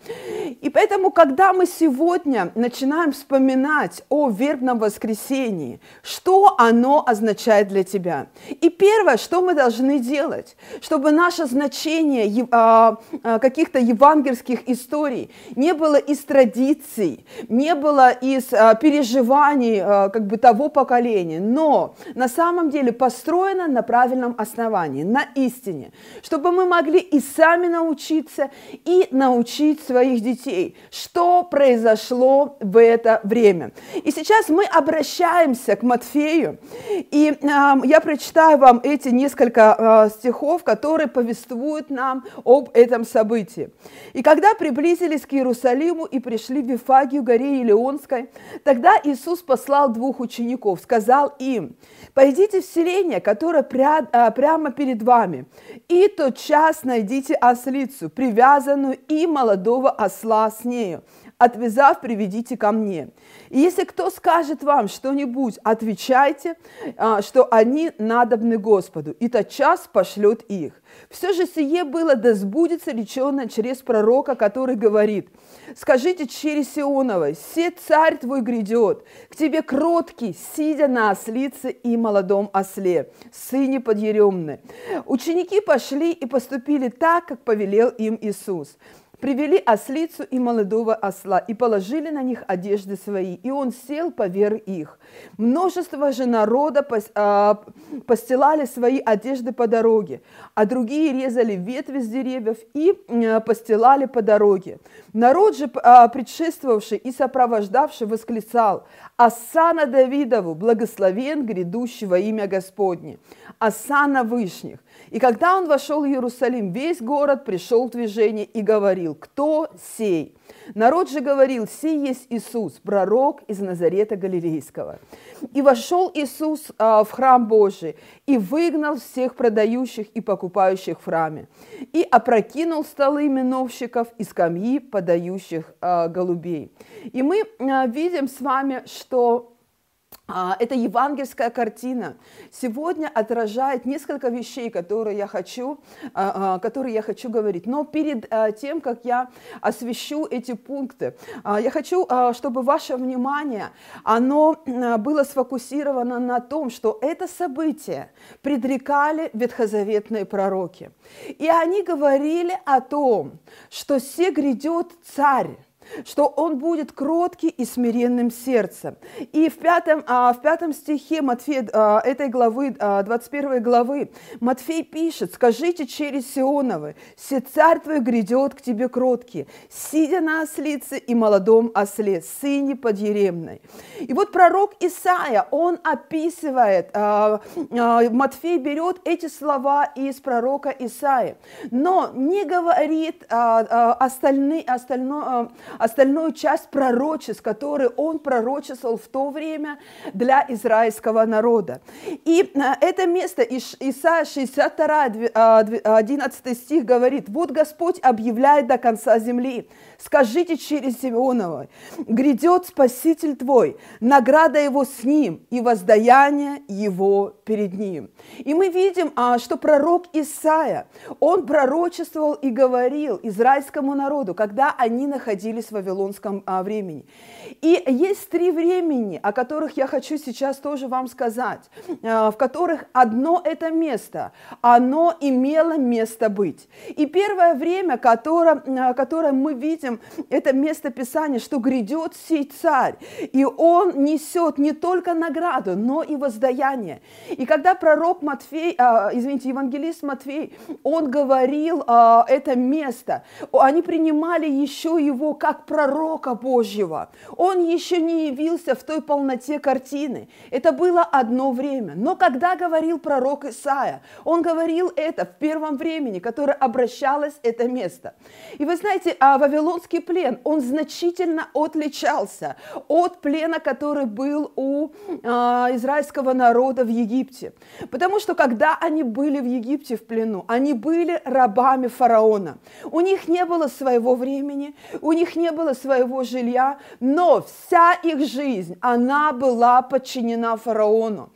И поэтому, когда мы сегодня начинаем вспоминать о вербном воскресении, что оно означает для тебя? И первое, что мы должны делать, чтобы наше значение э, э, каких-то каких-то евангельских историй, не было из традиций, не было из а, переживаний а, как бы того поколения, но на самом деле построено на правильном основании, на истине, чтобы мы могли и сами научиться, и научить своих детей, что произошло в это время. И сейчас мы обращаемся к Матфею, и э, я прочитаю вам эти несколько э, стихов, которые повествуют нам об этом событии. И когда приблизились к Иерусалиму и пришли в Вифагию, горе Илеонской, тогда Иисус послал двух учеников, сказал им, «Пойдите в селение, которое а, прямо перед вами, и тот час найдите ослицу, привязанную и молодого осла с нею, отвязав, приведите ко мне. И если кто скажет вам что-нибудь, отвечайте, а, что они надобны Господу, и тот час пошлет их. Все же сие было, да сбудется речено через пророка, который говорит, скажите через Сионовой, се царь твой грядет, к тебе кроткий, сидя на ослице и молодом осле, сыне подъеремны. Ученики пошли и поступили так, как повелел им Иисус. Привели ослицу и молодого осла и положили на них одежды свои, и он сел поверх их. Множество же народа а, постилали свои одежды по дороге, а другие резали ветви с деревьев и э, постилали по дороге. Народ же, а, предшествовавший и сопровождавший, восклицал, «Асана Давидову, благословен грядущий во имя Господне, Асана Вышних». И когда он вошел в Иерусалим, весь город пришел в движение и говорил, кто сей? Народ же говорил, сей есть Иисус, пророк из Назарета Галилейского. И вошел Иисус а, в храм Божий и выгнал всех продающих и покупающих в храме, и опрокинул столы миновщиков и скамьи подающих а, голубей. И мы а, видим с вами, что эта евангельская картина сегодня отражает несколько вещей, которые я хочу, а, а, которые я хочу говорить. Но перед а, тем, как я освещу эти пункты, а, я хочу, а, чтобы ваше внимание, оно а, было сфокусировано на том, что это событие предрекали ветхозаветные пророки. И они говорили о том, что се грядет царь, что он будет кроткий и смиренным сердцем. И в пятом, а, в пятом стихе Матфея, а, этой главы, а, 21 главы, Матфей пишет, «Скажите через Сионовы, все царь твой грядет к тебе кроткий, сидя на ослице и молодом осле, сыне подъеремной». И вот пророк Исаия, он описывает, а, а, Матфей берет эти слова из пророка Исаия, но не говорит а, а, остальные, остальное, а, остальную часть пророчеств, которые он пророчествовал в то время для израильского народа. И а, это место, Исайя 62, дв- а, дв- 11 стих говорит, «Вот Господь объявляет до конца земли, скажите через Симеонова, грядет Спаситель твой, награда его с ним и воздаяние его перед ним». И мы видим, а, что пророк Исаия, он пророчествовал и говорил израильскому народу, когда они находились в Вавилонском а, времени. И есть три времени, о которых я хочу сейчас тоже вам сказать, а, в которых одно это место, оно имело место быть. И первое время, которое, которое мы видим, это место Писания, что грядет сей царь, и он несет не только награду, но и воздаяние. И когда пророк Матфей, а, извините, евангелист Матфей, он говорил а, это место, они принимали еще его как пророка Божьего. Он еще не явился в той полноте картины. Это было одно время. Но когда говорил пророк Исаия, он говорил это в первом времени, которое обращалось это место. И вы знаете, а Вавилонский плен, он значительно отличался от плена, который был у а, израильского народа в Египте. Потому что когда они были в Египте в плену, они были рабами фараона. У них не было своего времени, у них не было своего жилья, но вся их жизнь, она была подчинена фараону.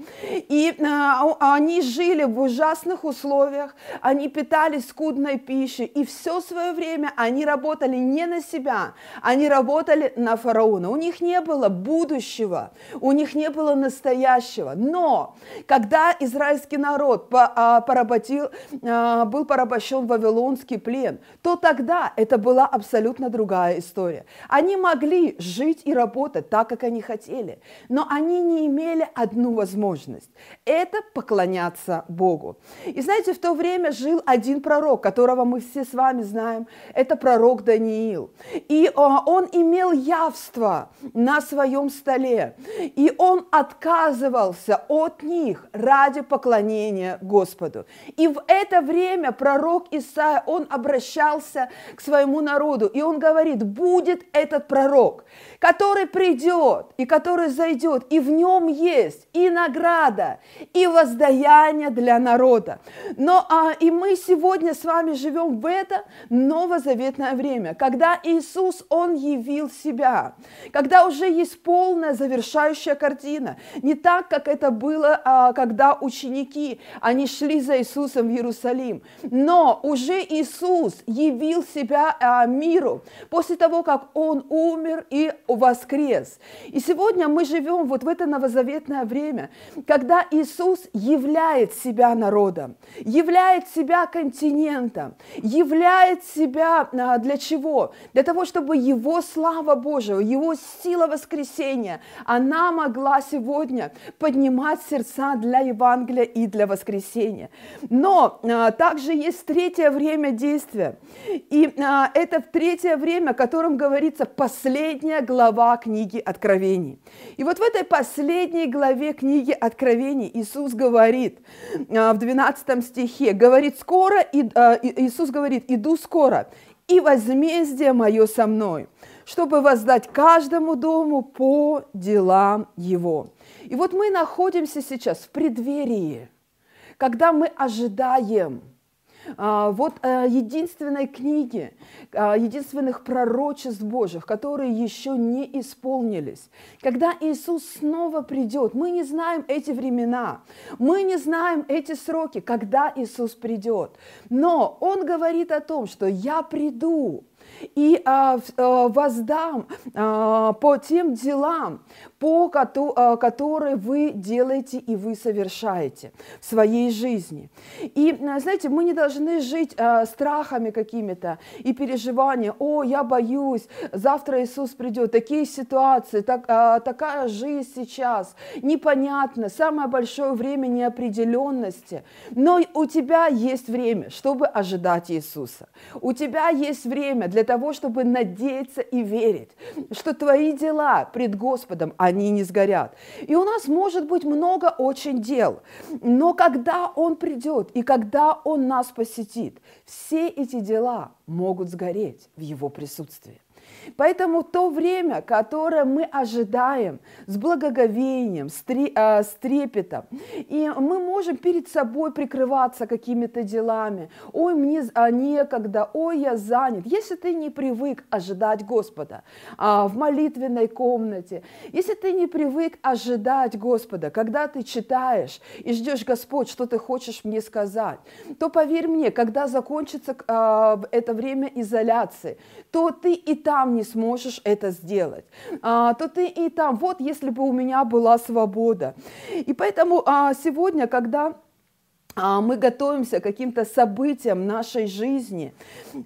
И а, они жили в ужасных условиях, они питались скудной пищей, и все свое время они работали не на себя, они работали на фараона. У них не было будущего, у них не было настоящего. Но когда израильский народ а, поработил, а, был порабощен в Вавилонский плен, то тогда это была абсолютно другая история. Они могли жить и работать так, как они хотели, но они не имели одну возможность – это поклоняться Богу. И знаете, в то время жил один пророк, которого мы все с вами знаем, это пророк Даниил. И а, он имел явство на своем столе, и он отказывался от них ради поклонения Господу. И в это время пророк Исаия, он обращался к своему народу, и он говорит, будет этот пророк, который придет и который зайдет, и в нем есть и награда, и воздаяние для народа. Но а, и мы сегодня с вами живем в это новозаветное время, когда Иисус, Он явил себя, когда уже есть полная завершающая картина, не так, как это было, а, когда ученики, они шли за Иисусом в Иерусалим, но уже Иисус явил себя а, миру после того, как Он умер и воскрес. И сегодня мы живем вот в это новозаветное время, когда Иисус являет себя народом, являет себя континентом, являет себя а, для чего? Для того, чтобы Его слава Божия, Его сила воскресения, она могла сегодня поднимать сердца для Евангелия и для воскресения. Но а, также есть третье время действия. И а, это третье время, о котором говорится последняя глава книги Откровений. И вот в этой последней главе книги Откровений Иисус говорит а, в 12 стихе, говорит скоро, а, и- Иисус говорит, иду скоро, и возмездие мое со мной, чтобы воздать каждому дому по делам его. И вот мы находимся сейчас в преддверии, когда мы ожидаем вот а, единственной книги, а, единственных пророчеств Божьих, которые еще не исполнились. Когда Иисус снова придет, мы не знаем эти времена, мы не знаем эти сроки, когда Иисус придет. Но Он говорит о том, что я приду, и а, а, воздам а, по тем делам, по кото- а, которые вы делаете и вы совершаете в своей жизни. И а, знаете, мы не должны жить а, страхами какими-то и переживания. О, я боюсь, завтра Иисус придет. Такие ситуации, так, а, такая жизнь сейчас, непонятно, самое большое время неопределенности. Но у тебя есть время, чтобы ожидать Иисуса. У тебя есть время для того, чтобы надеяться и верить, что твои дела пред Господом, они не сгорят. И у нас может быть много очень дел, но когда Он придет и когда Он нас посетит, все эти дела могут сгореть в Его присутствии. Поэтому то время, которое мы ожидаем с благоговением, а, с трепетом, и мы можем перед собой прикрываться какими-то делами. Ой, мне а, некогда, ой, я занят. Если ты не привык ожидать Господа а, в молитвенной комнате, если ты не привык ожидать Господа, когда ты читаешь и ждешь, Господь, что ты хочешь мне сказать, то поверь мне, когда закончится а, это время изоляции, то ты и там не сможешь это сделать. А, то ты и там, вот если бы у меня была свобода. И поэтому а, сегодня, когда мы готовимся к каким-то событиям нашей жизни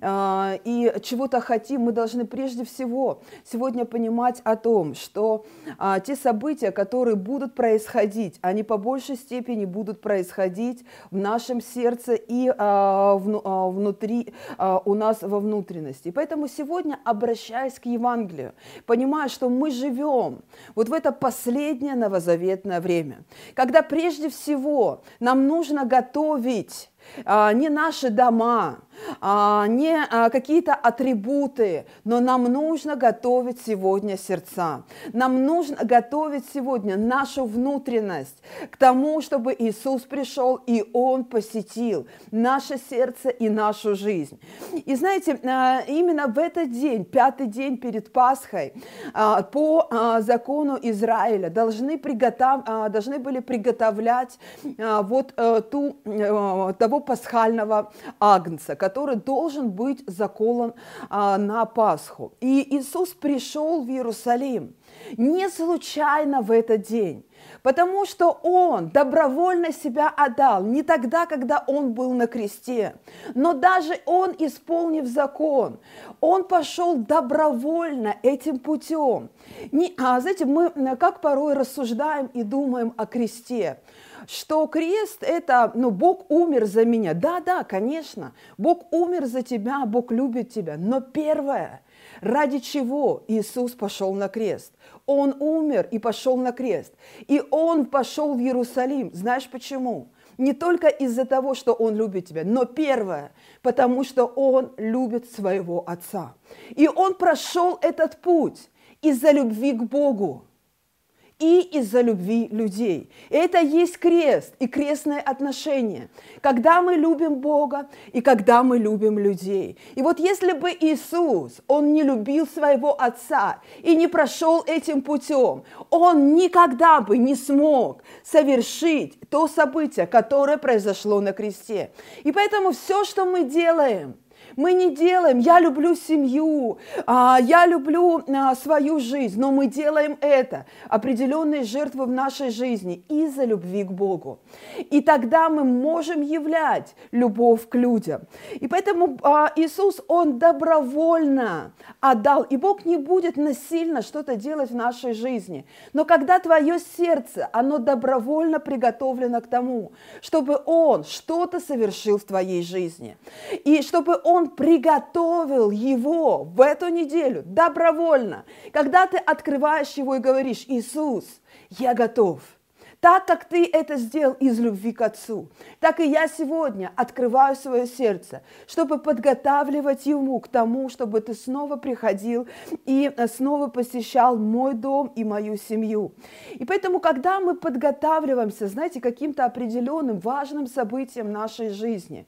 а, и чего-то хотим, мы должны прежде всего сегодня понимать о том, что а, те события, которые будут происходить, они по большей степени будут происходить в нашем сердце и а, вну- а, внутри а, у нас во внутренности. Поэтому сегодня, обращаясь к Евангелию, понимая, что мы живем вот в это последнее новозаветное время, когда прежде всего нам нужно готовить а, не наши дома, не а, какие-то атрибуты, но нам нужно готовить сегодня сердца. Нам нужно готовить сегодня нашу внутренность к тому, чтобы Иисус пришел и Он посетил наше сердце и нашу жизнь. И знаете, а, именно в этот день, пятый день перед Пасхой, а, по а, закону Израиля должны, приготов- а, должны были приготовлять а, вот э, ту, э, того пасхального агнца, который должен быть заколон а, на Пасху. И Иисус пришел в Иерусалим не случайно в этот день, потому что Он добровольно себя отдал, не тогда, когда Он был на кресте, но даже Он, исполнив закон, Он пошел добровольно этим путем. Не, а, знаете, мы как порой рассуждаем и думаем о кресте, что крест это, ну, Бог умер за меня. Да, да, конечно, Бог умер за тебя, Бог любит тебя. Но первое, ради чего Иисус пошел на крест? Он умер и пошел на крест. И Он пошел в Иерусалим. Знаешь почему? Не только из-за того, что Он любит тебя, но первое, потому что Он любит своего Отца. И Он прошел этот путь из-за любви к Богу и из-за любви людей. Это есть крест и крестное отношение, когда мы любим Бога и когда мы любим людей. И вот если бы Иисус, Он не любил своего Отца и не прошел этим путем, Он никогда бы не смог совершить то событие, которое произошло на кресте. И поэтому все, что мы делаем, Мы не делаем, я люблю семью, а, я люблю а, свою жизнь, но мы делаем это, определенные жертвы в нашей жизни из-за любви к Богу. И тогда мы можем являть любовь к людям. И поэтому а, Иисус, Он добровольно отдал, и Бог не будет насильно что-то делать в нашей жизни. Но когда твое сердце, оно добровольно приготовлено к тому, чтобы Он что-то совершил в твоей жизни, и чтобы Он приготовил его в эту неделю добровольно, когда ты открываешь его и говоришь, Иисус, я готов – так как ты это сделал из любви к Отцу, так и я сегодня открываю свое сердце, чтобы подготавливать ему к тому, чтобы ты снова приходил и снова посещал мой дом и мою семью. И поэтому, когда мы подготавливаемся, знаете, каким-то определенным важным событием нашей жизни,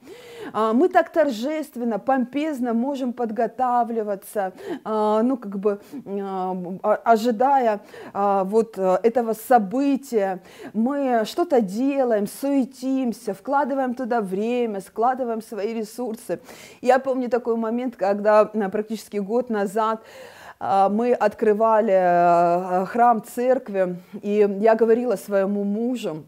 а, мы так торжественно, помпезно можем подготавливаться, а, ну, как бы а, ожидая вот э, этого события, мы что-то делаем, суетимся, вкладываем туда время, складываем свои ресурсы. Я помню такой момент, когда э, практически год назад э, мы открывали э, храм церкви, и я говорила своему мужу,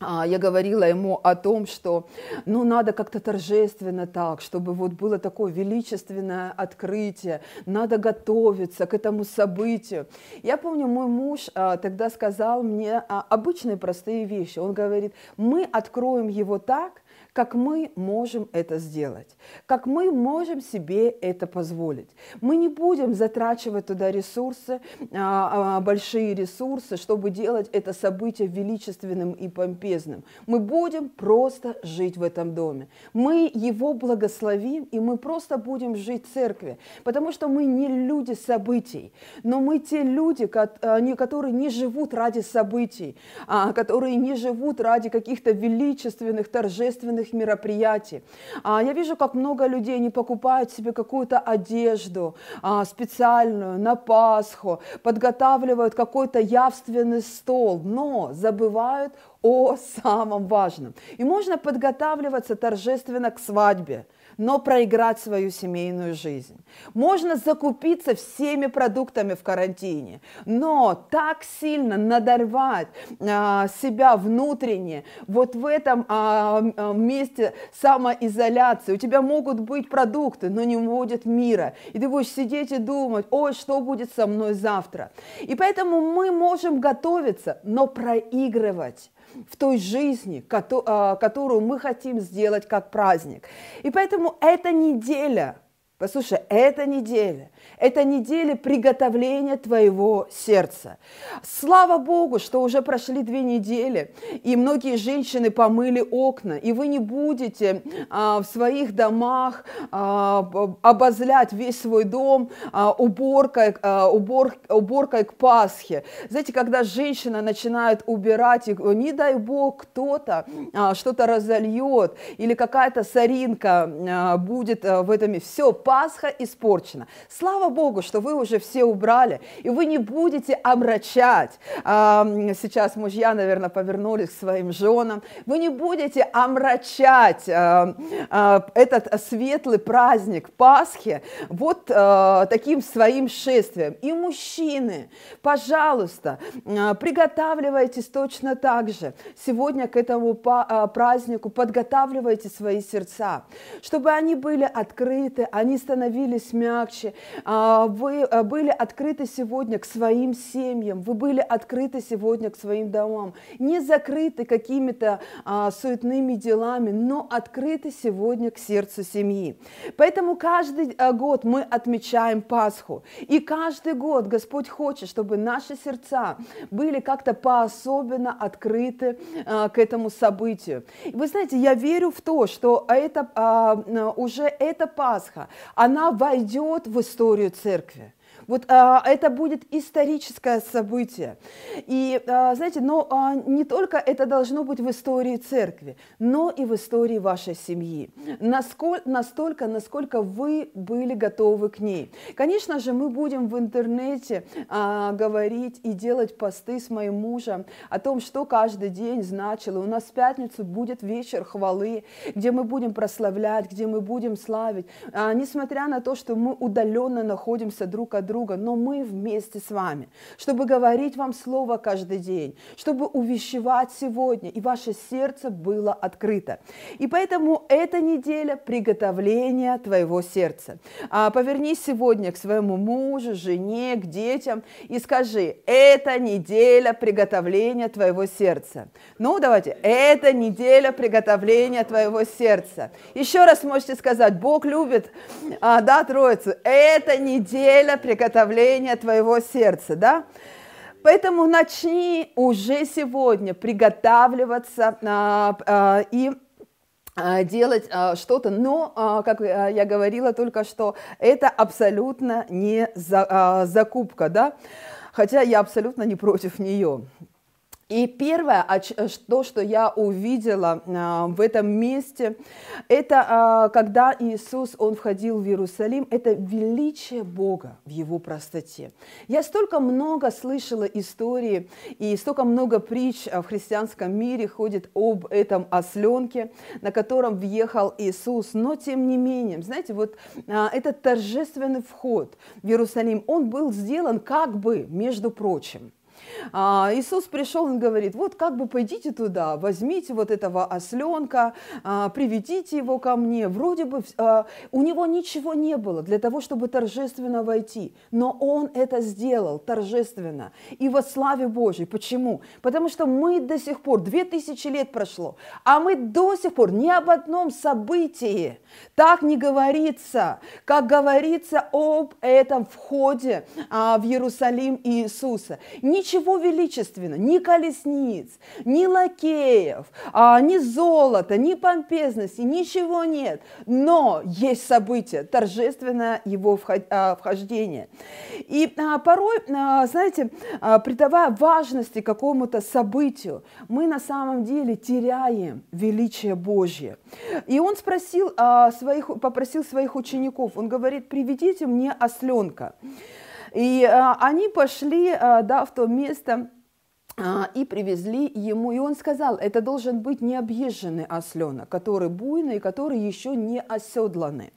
я говорила ему о том, что ну, надо как-то торжественно так, чтобы вот было такое величественное открытие, надо готовиться к этому событию. Я помню, мой муж а, тогда сказал мне а, обычные простые вещи. Он говорит, мы откроем его так, как мы можем это сделать, как мы можем себе это позволить. Мы не будем затрачивать туда ресурсы, а, а, большие ресурсы, чтобы делать это событие величественным и помпезным. Мы будем просто жить в этом доме. Мы его благословим, и мы просто будем жить в церкви, потому что мы не люди событий, но мы те люди, которые не живут ради событий, а, которые не живут ради каких-то величественных, торжественных разных мероприятий. А, я вижу, как много людей не покупают себе какую-то одежду а, специальную на Пасху, подготавливают какой-то явственный стол, но забывают о самом важном. И можно подготавливаться торжественно к свадьбе, но проиграть свою семейную жизнь. Можно закупиться всеми продуктами в карантине, но так сильно надорвать а, себя внутренне, вот в этом а, а, месте самоизоляции. У тебя могут быть продукты, но не будет мира. И ты будешь сидеть и думать, ой, что будет со мной завтра. И поэтому мы можем готовиться, но проигрывать в той жизни, а, которую мы хотим сделать как праздник. И поэтому эта неделя, послушай, эта неделя это неделя приготовления твоего сердца. Слава Богу, что уже прошли две недели, и многие женщины помыли окна, и вы не будете а, в своих домах а, обозлять весь свой дом а, уборкой, а, убор, уборкой к Пасхе. Знаете, когда женщина начинает убирать, и, не дай Бог, кто-то а, что-то разольет, или какая-то соринка а, будет а, в этом, все, Пасха испорчена. Слава Богу, что вы уже все убрали, и вы не будете омрачать. Сейчас мужья, наверное, повернулись к своим женам. Вы не будете омрачать этот светлый праздник Пасхи вот таким своим шествием. И мужчины, пожалуйста, приготавливайтесь точно так же. Сегодня к этому празднику подготавливайте свои сердца, чтобы они были открыты, они становились мягче, а, вы а, были открыты сегодня к своим семьям, вы были открыты сегодня к своим домам, не закрыты какими-то а, суетными делами, но открыты сегодня к сердцу семьи. Поэтому каждый год мы отмечаем Пасху, и каждый год Господь хочет, чтобы наши сердца были как-то по-особенно открыты к этому событию. Вы знаете, я верю в то, что это, уже эта Пасха, она войдет в историю церкви. Вот а, это будет историческое событие. И, а, знаете, но а, не только это должно быть в истории церкви, но и в истории вашей семьи. Насколько, настолько, насколько вы были готовы к ней. Конечно же, мы будем в интернете а, говорить и делать посты с моим мужем о том, что каждый день значило. У нас в пятницу будет вечер хвалы, где мы будем прославлять, где мы будем славить. А, несмотря на то, что мы удаленно находимся друг от друга, но мы вместе с вами, чтобы говорить вам слово каждый день, чтобы увещевать сегодня, и ваше сердце было открыто. И поэтому эта неделя приготовления твоего сердца. А, повернись сегодня к своему мужу, жене, к детям и скажи, это неделя приготовления твоего сердца. Ну, давайте, это неделя приготовления твоего сердца. Еще раз можете сказать, Бог любит, а, да, Троицу, это неделя приготовления твоего сердца, да? Поэтому начни уже сегодня приготавливаться а, а, и а, делать а, что-то, но, а, как а, я говорила только что, это абсолютно не за, закупка, да, хотя я абсолютно не против нее. И первое, ч- э, то, что я увидела а, в этом месте, это а, когда Иисус, Он входил в Иерусалим, это величие Бога в Его простоте. Я столько много слышала истории и столько много притч а, в христианском мире ходит об этом осленке, на котором въехал Иисус. Но тем не менее, знаете, вот а, этот торжественный вход в Иерусалим, он был сделан как бы, между прочим, а, Иисус пришел, он говорит, вот как бы пойдите туда, возьмите вот этого осленка, а, приведите его ко мне. Вроде бы а, у него ничего не было для того, чтобы торжественно войти, но он это сделал торжественно и во славе Божьей. Почему? Потому что мы до сих пор, две тысячи лет прошло, а мы до сих пор ни об одном событии так не говорится, как говорится об этом входе а, в Иерусалим Иисуса. Ничего величественно, ни колесниц, ни лакеев, а, ни золота, ни помпезности, ничего нет. Но есть событие, торжественное его а, вхождение. И а, порой, а, знаете, а, придавая важности какому-то событию, мы на самом деле теряем величие Божье. И он спросил а, своих, попросил своих учеников, он говорит, приведите мне осленка. И а, они пошли а, да, в то место, а, и привезли ему, и он сказал, это должен быть необъезженный осленок, который буйный, который еще не оседланный.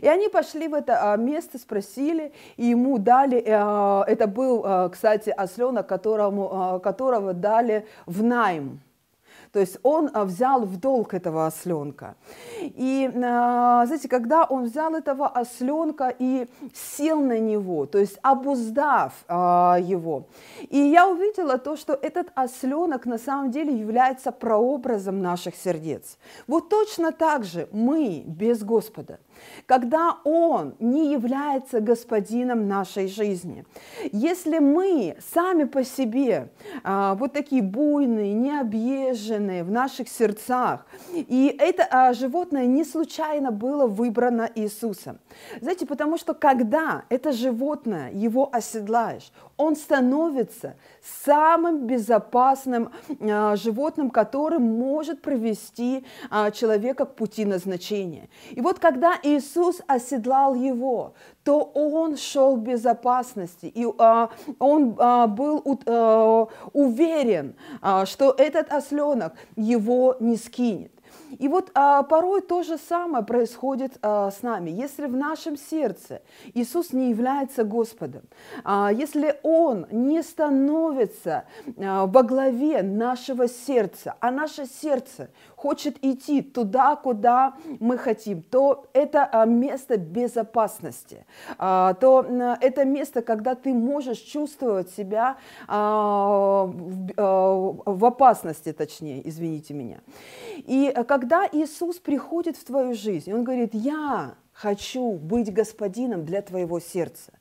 И они пошли в это место, спросили, и ему дали, это был, кстати, осленок, которому, которого дали в найм. То есть он а, взял в долг этого осленка. И, а, знаете, когда он взял этого осленка и сел на него, то есть обуздав а, его, и я увидела то, что этот осленок на самом деле является прообразом наших сердец. Вот точно так же мы без Господа когда Он не является господином нашей жизни. Если мы сами по себе а, вот такие буйные, необъезженные в наших сердцах, и это а, животное не случайно было выбрано Иисусом. Знаете, потому что когда это животное, его оседлаешь, он становится самым безопасным а, животным, которым может провести а, человека к пути назначения. И вот когда Иисус оседлал его, то он шел в безопасности, и а, он а, был а, уверен, а, что этот осленок его не скинет. И вот а, порой то же самое происходит а, с нами. Если в нашем сердце Иисус не является Господом, а, если Он не становится а, во главе нашего сердца, а наше сердце хочет идти туда, куда мы хотим, то это а, место безопасности, а, то это место, когда ты можешь чувствовать себя а, в, опасности, точнее, извините меня. И когда Иисус приходит в твою жизнь, Он говорит, я хочу быть господином для твоего сердца.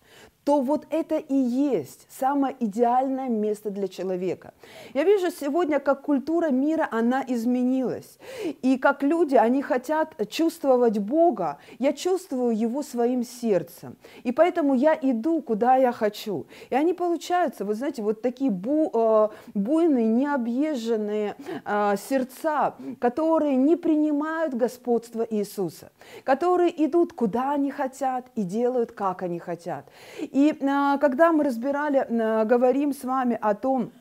То вот это и есть самое идеальное место для человека. Я вижу сегодня, как культура мира, она изменилась. И как люди, они хотят чувствовать Бога. Я чувствую Его своим сердцем. И поэтому я иду, куда я хочу. И они получаются, вы знаете, вот такие бу, э, буйные, необъезженные э, сердца, которые не принимают господство Иисуса, которые идут, куда они хотят и делают, как они хотят. И а, когда мы разбирали, а, говорим с вами о том,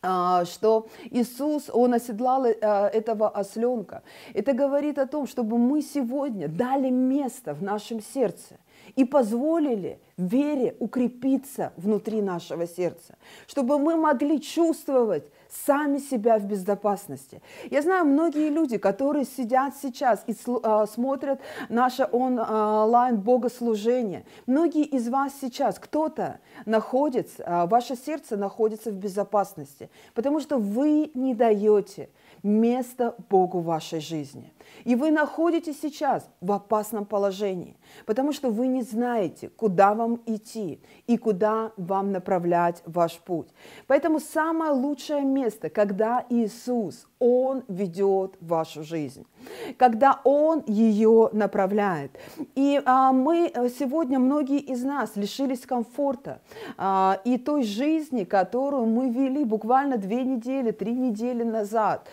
а, что Иисус, Он оседлал э, этого осленка. Это говорит о том, чтобы мы сегодня дали место в нашем сердце и позволили вере укрепиться внутри нашего сердца, чтобы мы могли чувствовать сами себя в безопасности. Я знаю многие люди, которые сидят сейчас и а, смотрят наше онлайн богослужение. Многие из вас сейчас, кто-то находится, а, ваше сердце находится в безопасности, потому что вы не даете место Богу в вашей жизни. И вы находитесь сейчас в опасном положении, потому что вы не знаете, куда вам идти и куда вам направлять ваш путь. Поэтому самое лучшее место, когда Иисус, Он ведет вашу жизнь, когда Он ее направляет. И а, мы э, сегодня, многие из нас лишились комфорта а, и той жизни, которую мы вели буквально две недели, три недели назад.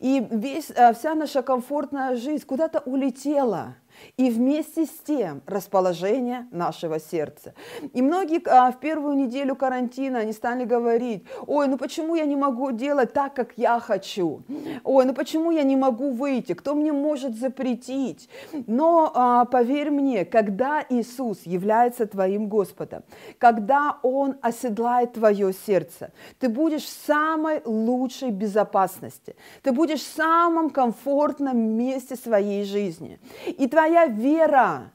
И весь, а, вся наша комфортная жизнь куда-то улетела и вместе с тем расположение нашего сердца. И многие а, в первую неделю карантина они стали говорить, ой, ну почему я не могу делать так, как я хочу? Ой, ну почему я не могу выйти? Кто мне может запретить? Но а, поверь мне, когда Иисус является твоим Господом, когда Он оседлает твое сердце, ты будешь в самой лучшей безопасности, ты будешь в самом комфортном месте своей жизни. И твоя твоя вера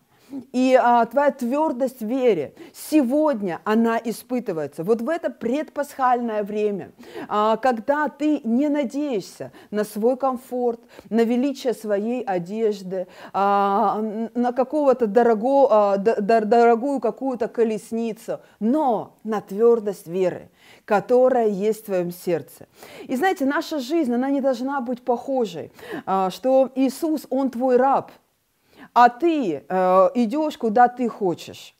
и а, твоя твердость в вере сегодня она испытывается. Вот в это предпасхальное время, а, когда ты не надеешься на свой комфорт, на величие своей одежды, а, на какого-то дорого, а, д- дорогую какую-то колесницу, но на твердость веры которая есть в твоем сердце. И знаете, наша жизнь, она не должна быть похожей, а, что Иисус, Он твой раб – а ты э, идешь куда ты хочешь.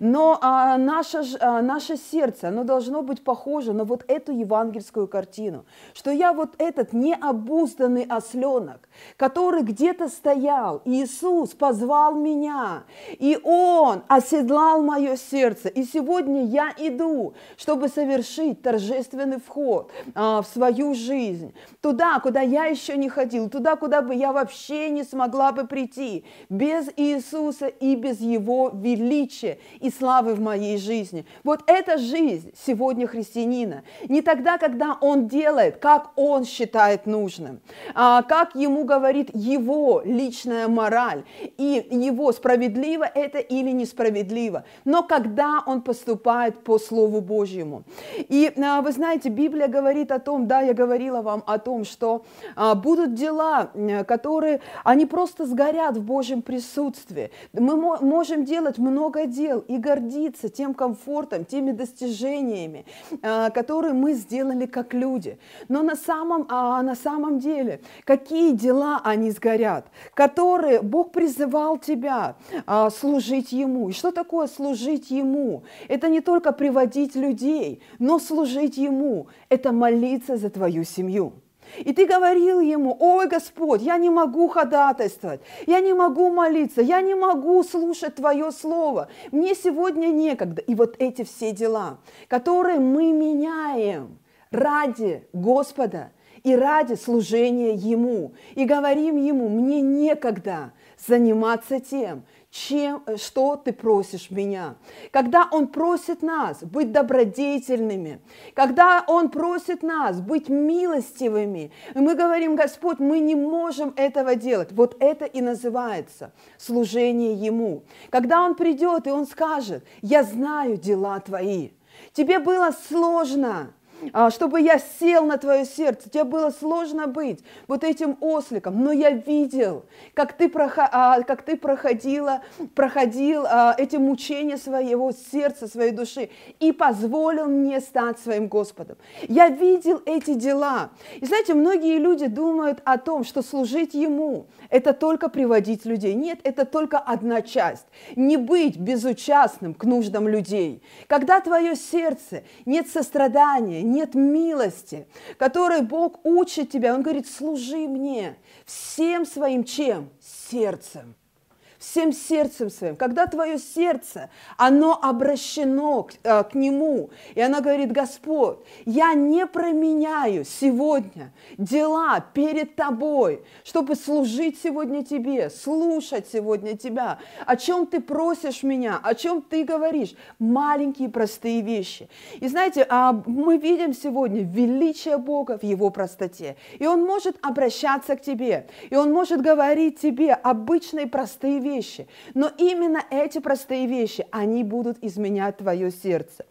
Но а, наше, а, наше сердце, оно должно быть похоже на вот эту евангельскую картину, что я вот этот необузданный осленок, который где-то стоял, Иисус позвал меня, и Он оседлал мое сердце, и сегодня я иду, чтобы совершить торжественный вход а, в свою жизнь, туда, куда я еще не ходил, туда, куда бы я вообще не смогла бы прийти, без Иисуса и без Его величия и славы в моей жизни. Вот эта жизнь сегодня христианина. Не тогда, когда он делает, как он считает нужным, а как ему говорит его личная мораль, и его справедливо это или несправедливо, но когда он поступает по Слову Божьему. И а, вы знаете, Библия говорит о том, да, я говорила вам о том, что а, будут дела, которые, они просто сгорят в Божьем присутствии. Мы можем делать много дел, и гордиться тем комфортом, теми достижениями, а, которые мы сделали как люди. Но на самом, на самом деле, какие дела они сгорят, которые Бог призывал тебя а, служить Ему. И что такое служить Ему? Это не только приводить людей, но служить Ему – это молиться за твою семью. И ты говорил ему, ой, Господь, я не могу ходатайствовать, я не могу молиться, я не могу слушать Твое Слово, мне сегодня некогда. И вот эти все дела, которые мы меняем ради Господа и ради служения Ему. И говорим Ему, мне некогда заниматься тем, чем, э, что ты просишь меня. Когда Он просит нас быть добродетельными, когда Он просит нас быть милостивыми, и мы говорим, Господь, мы не можем этого делать. Вот это и называется служение Ему. Когда Он придет и Он скажет, я знаю дела твои. Тебе было сложно, чтобы я сел на твое сердце. Тебе было сложно быть вот этим осликом, но я видел, как ты, прохо- а, как ты проходила, проходил а, эти мучения своего сердца, своей души и позволил мне стать своим Господом. Я видел эти дела. И знаете, многие люди думают о том, что служить Ему – это только приводить людей. Нет, это только одна часть. Не быть безучастным к нуждам людей. Когда твое сердце нет сострадания, нет милости, которой Бог учит тебя, Он говорит, служи мне всем своим чем? Сердцем всем сердцем своим, когда твое сердце, оно обращено к, э, к Нему, и она говорит, Господь, я не променяю сегодня дела перед Тобой, чтобы служить сегодня Тебе, слушать сегодня Тебя, о чем Ты просишь меня, о чем Ты говоришь, маленькие простые вещи. И знаете, а мы видим сегодня величие Бога в Его простоте, и Он может обращаться к тебе, и Он может говорить тебе обычные простые вещи, но именно эти простые вещи, они будут изменять твое сердце.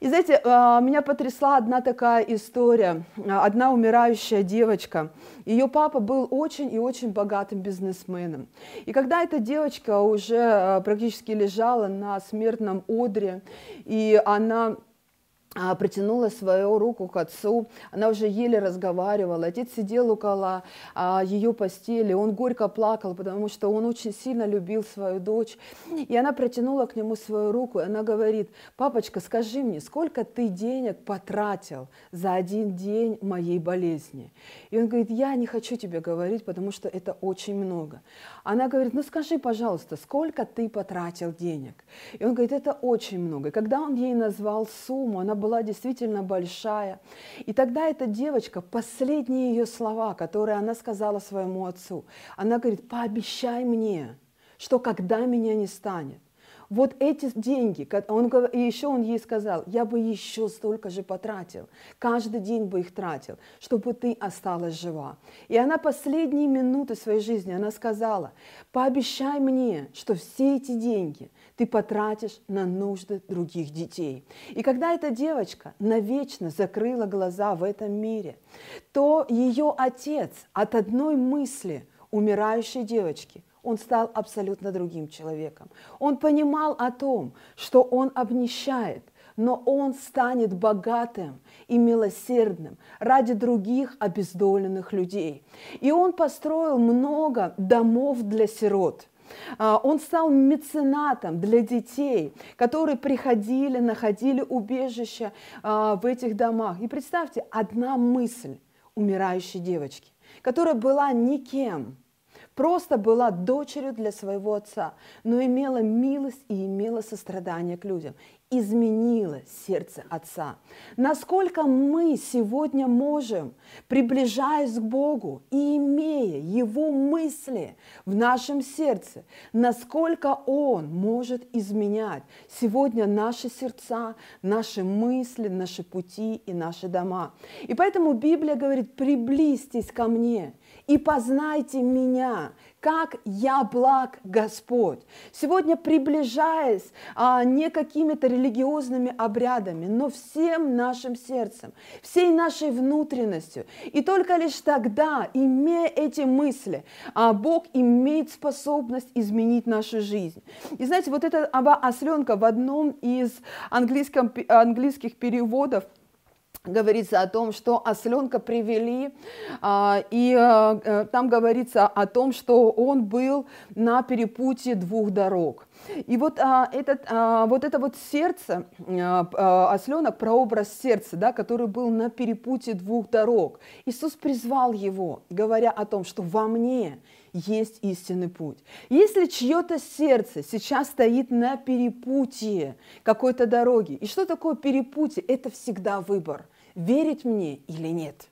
И знаете, а, меня потрясла одна такая история. А, Одна умирающая девочка. Ее папа был очень и очень богатым бизнесменом. И когда эта девочка уже а, практически лежала на смертном одре, и она а, протянула свою руку к отцу, она уже еле разговаривала, отец сидел около а, ее постели, он горько плакал, потому что он очень сильно любил свою дочь, и она протянула к нему свою руку, и она говорит, папочка, скажи мне, сколько ты денег потратил за один день моей болезни? И он говорит, я не хочу тебе говорить, потому что это очень много. Она говорит, ну скажи, пожалуйста, сколько ты потратил денег? И он говорит, это очень много. И когда он ей назвал сумму, она была действительно большая. И тогда эта девочка, последние ее слова, которые она сказала своему отцу, она говорит, пообещай мне, что когда меня не станет, вот эти деньги, он, и еще он ей сказал, я бы еще столько же потратил, каждый день бы их тратил, чтобы ты осталась жива. И она последние минуты своей жизни, она сказала, пообещай мне, что все эти деньги ты потратишь на нужды других детей. И когда эта девочка навечно закрыла глаза в этом мире, то ее отец от одной мысли умирающей девочки он стал абсолютно другим человеком. Он понимал о том, что он обнищает, но он станет богатым и милосердным ради других обездоленных людей. И он построил много домов для сирот. А, Он стал меценатом для детей, которые приходили, находили убежище а, в этих домах. И представьте, одна мысль умирающей девочки, которая была никем, просто была дочерью для своего отца, но имела милость и имела сострадание к людям, изменила сердце отца. Насколько мы сегодня можем, приближаясь к Богу и имея Его мысли в нашем сердце, насколько Он может изменять сегодня наши сердца, наши мысли, наши пути и наши дома. И поэтому Библия говорит, приблизьтесь ко мне и познайте меня, как я благ Господь. Сегодня приближаясь а, не какими-то религиозными обрядами, но всем нашим сердцем, всей нашей внутренностью. И только лишь тогда, имея эти мысли, а, Бог имеет способность изменить нашу жизнь. И знаете, вот эта осленка в одном из английском, английских переводов говорится о том, что осленка привели, а, и а, э, там говорится о том, что он был на перепутье двух дорог. И вот, а, этот, а, вот это вот сердце, а, а, осленок, прообраз сердца, да, который был на перепутье двух дорог. Иисус призвал его, говоря о том, что во мне есть истинный путь. Если чье-то сердце сейчас стоит на перепутье какой-то дороги, и что такое перепутье? Это всегда выбор, верить мне или нет.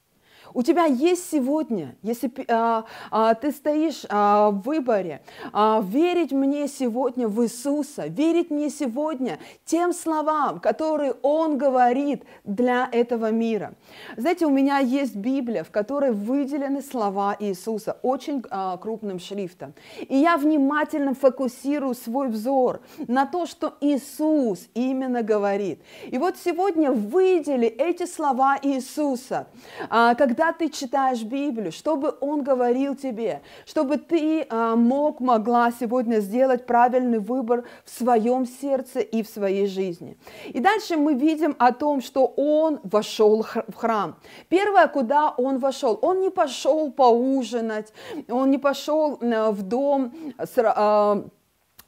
У тебя есть сегодня, если а, а, ты стоишь а, в выборе, а, верить мне сегодня в Иисуса, верить мне сегодня тем словам, которые Он говорит для этого мира. Знаете, у меня есть Библия, в которой выделены слова Иисуса очень а, крупным шрифтом. И я внимательно фокусирую свой взор на то, что Иисус именно говорит. И вот сегодня выдели эти слова Иисуса, а, когда ты читаешь Библию, чтобы Он говорил тебе, чтобы ты а, мог, могла сегодня сделать правильный выбор в своем сердце и в своей жизни. И дальше мы видим о том, что Он вошел в храм. Первое, куда Он вошел, Он не пошел поужинать, Он не пошел э, в дом а,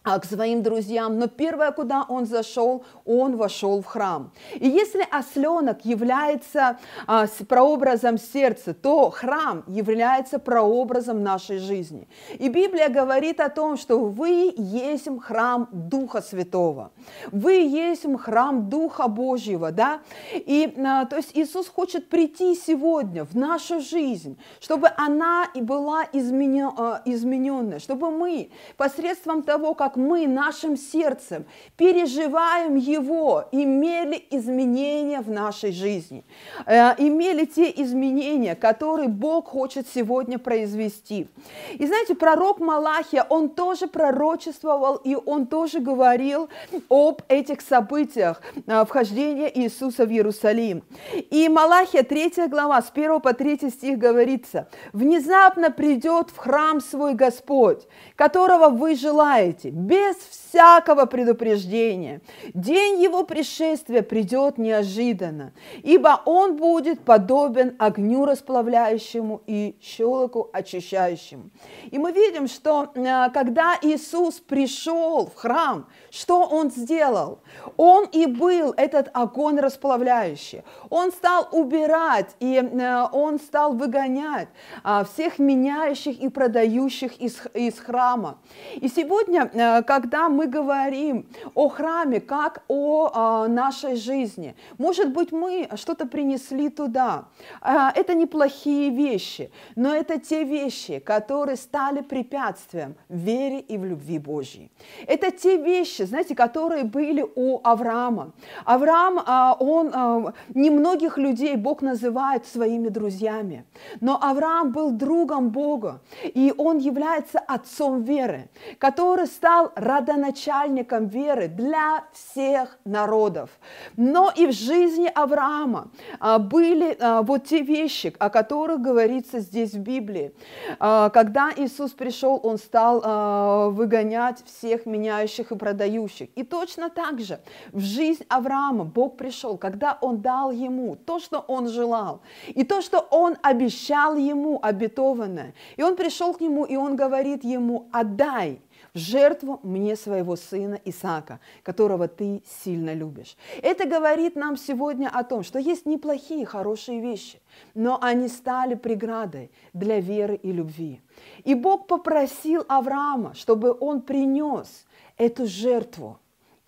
к своим друзьям, но первое, куда он зашел, он вошел в храм. И если осленок является а, с- прообразом сердца, то храм является прообразом нашей жизни. И Библия говорит о том, что вы есть храм Духа Святого, вы есть храм Духа Божьего, да? И а, то есть Иисус хочет прийти сегодня в нашу жизнь, чтобы она и была изменё- а, чтобы мы посредством того, как мы нашим сердцем переживаем Его, имели изменения в нашей жизни, э, имели те изменения, которые Бог хочет сегодня произвести. И знаете, пророк Малахия, он тоже пророчествовал, и он тоже говорил об этих событиях э, вхождения Иисуса в Иерусалим. И Малахия, 3 глава, с 1 по 3 стих говорится, «Внезапно придет в храм свой Господь, которого вы желаете, без всякого предупреждения. День его пришествия придет неожиданно, ибо он будет подобен огню расплавляющему и щелоку очищающему». И мы видим, что э, когда Иисус пришел в храм, что он сделал? Он и был этот огонь расплавляющий. Он стал убирать, и э, он стал выгонять а, всех меняющих и продающих из, из храма. И сегодня, э, когда мы говорим о храме как о а, нашей жизни, может быть, мы что-то принесли туда. А, Это неплохие вещи, но это те вещи, которые стали препятствием в вере и в любви Божьей. Это те вещи, знаете, которые были у Авраама. Авраам, а, он, а, немногих людей Бог называет своими друзьями, но Авраам был другом Бога, и он является отцом веры, который стал родоначальником веры для всех народов. Но и в жизни Авраама а, были вот те вещи, о которых говорится здесь в Библии. Когда Иисус пришел, Он стал выгонять всех меняющих и продающих. И точно так же в жизнь Авраама Бог пришел, когда Он дал ему то, что он желал, и то, что Он обещал ему обетованное. И Он пришел к нему, и Он говорит ему, отдай жертву мне своего сына Исаака, которого ты сильно любишь. Это говорит нам сегодня о том, что есть неплохие, хорошие вещи, но они стали преградой для веры и любви. И Бог попросил Авраама, чтобы он принес эту жертву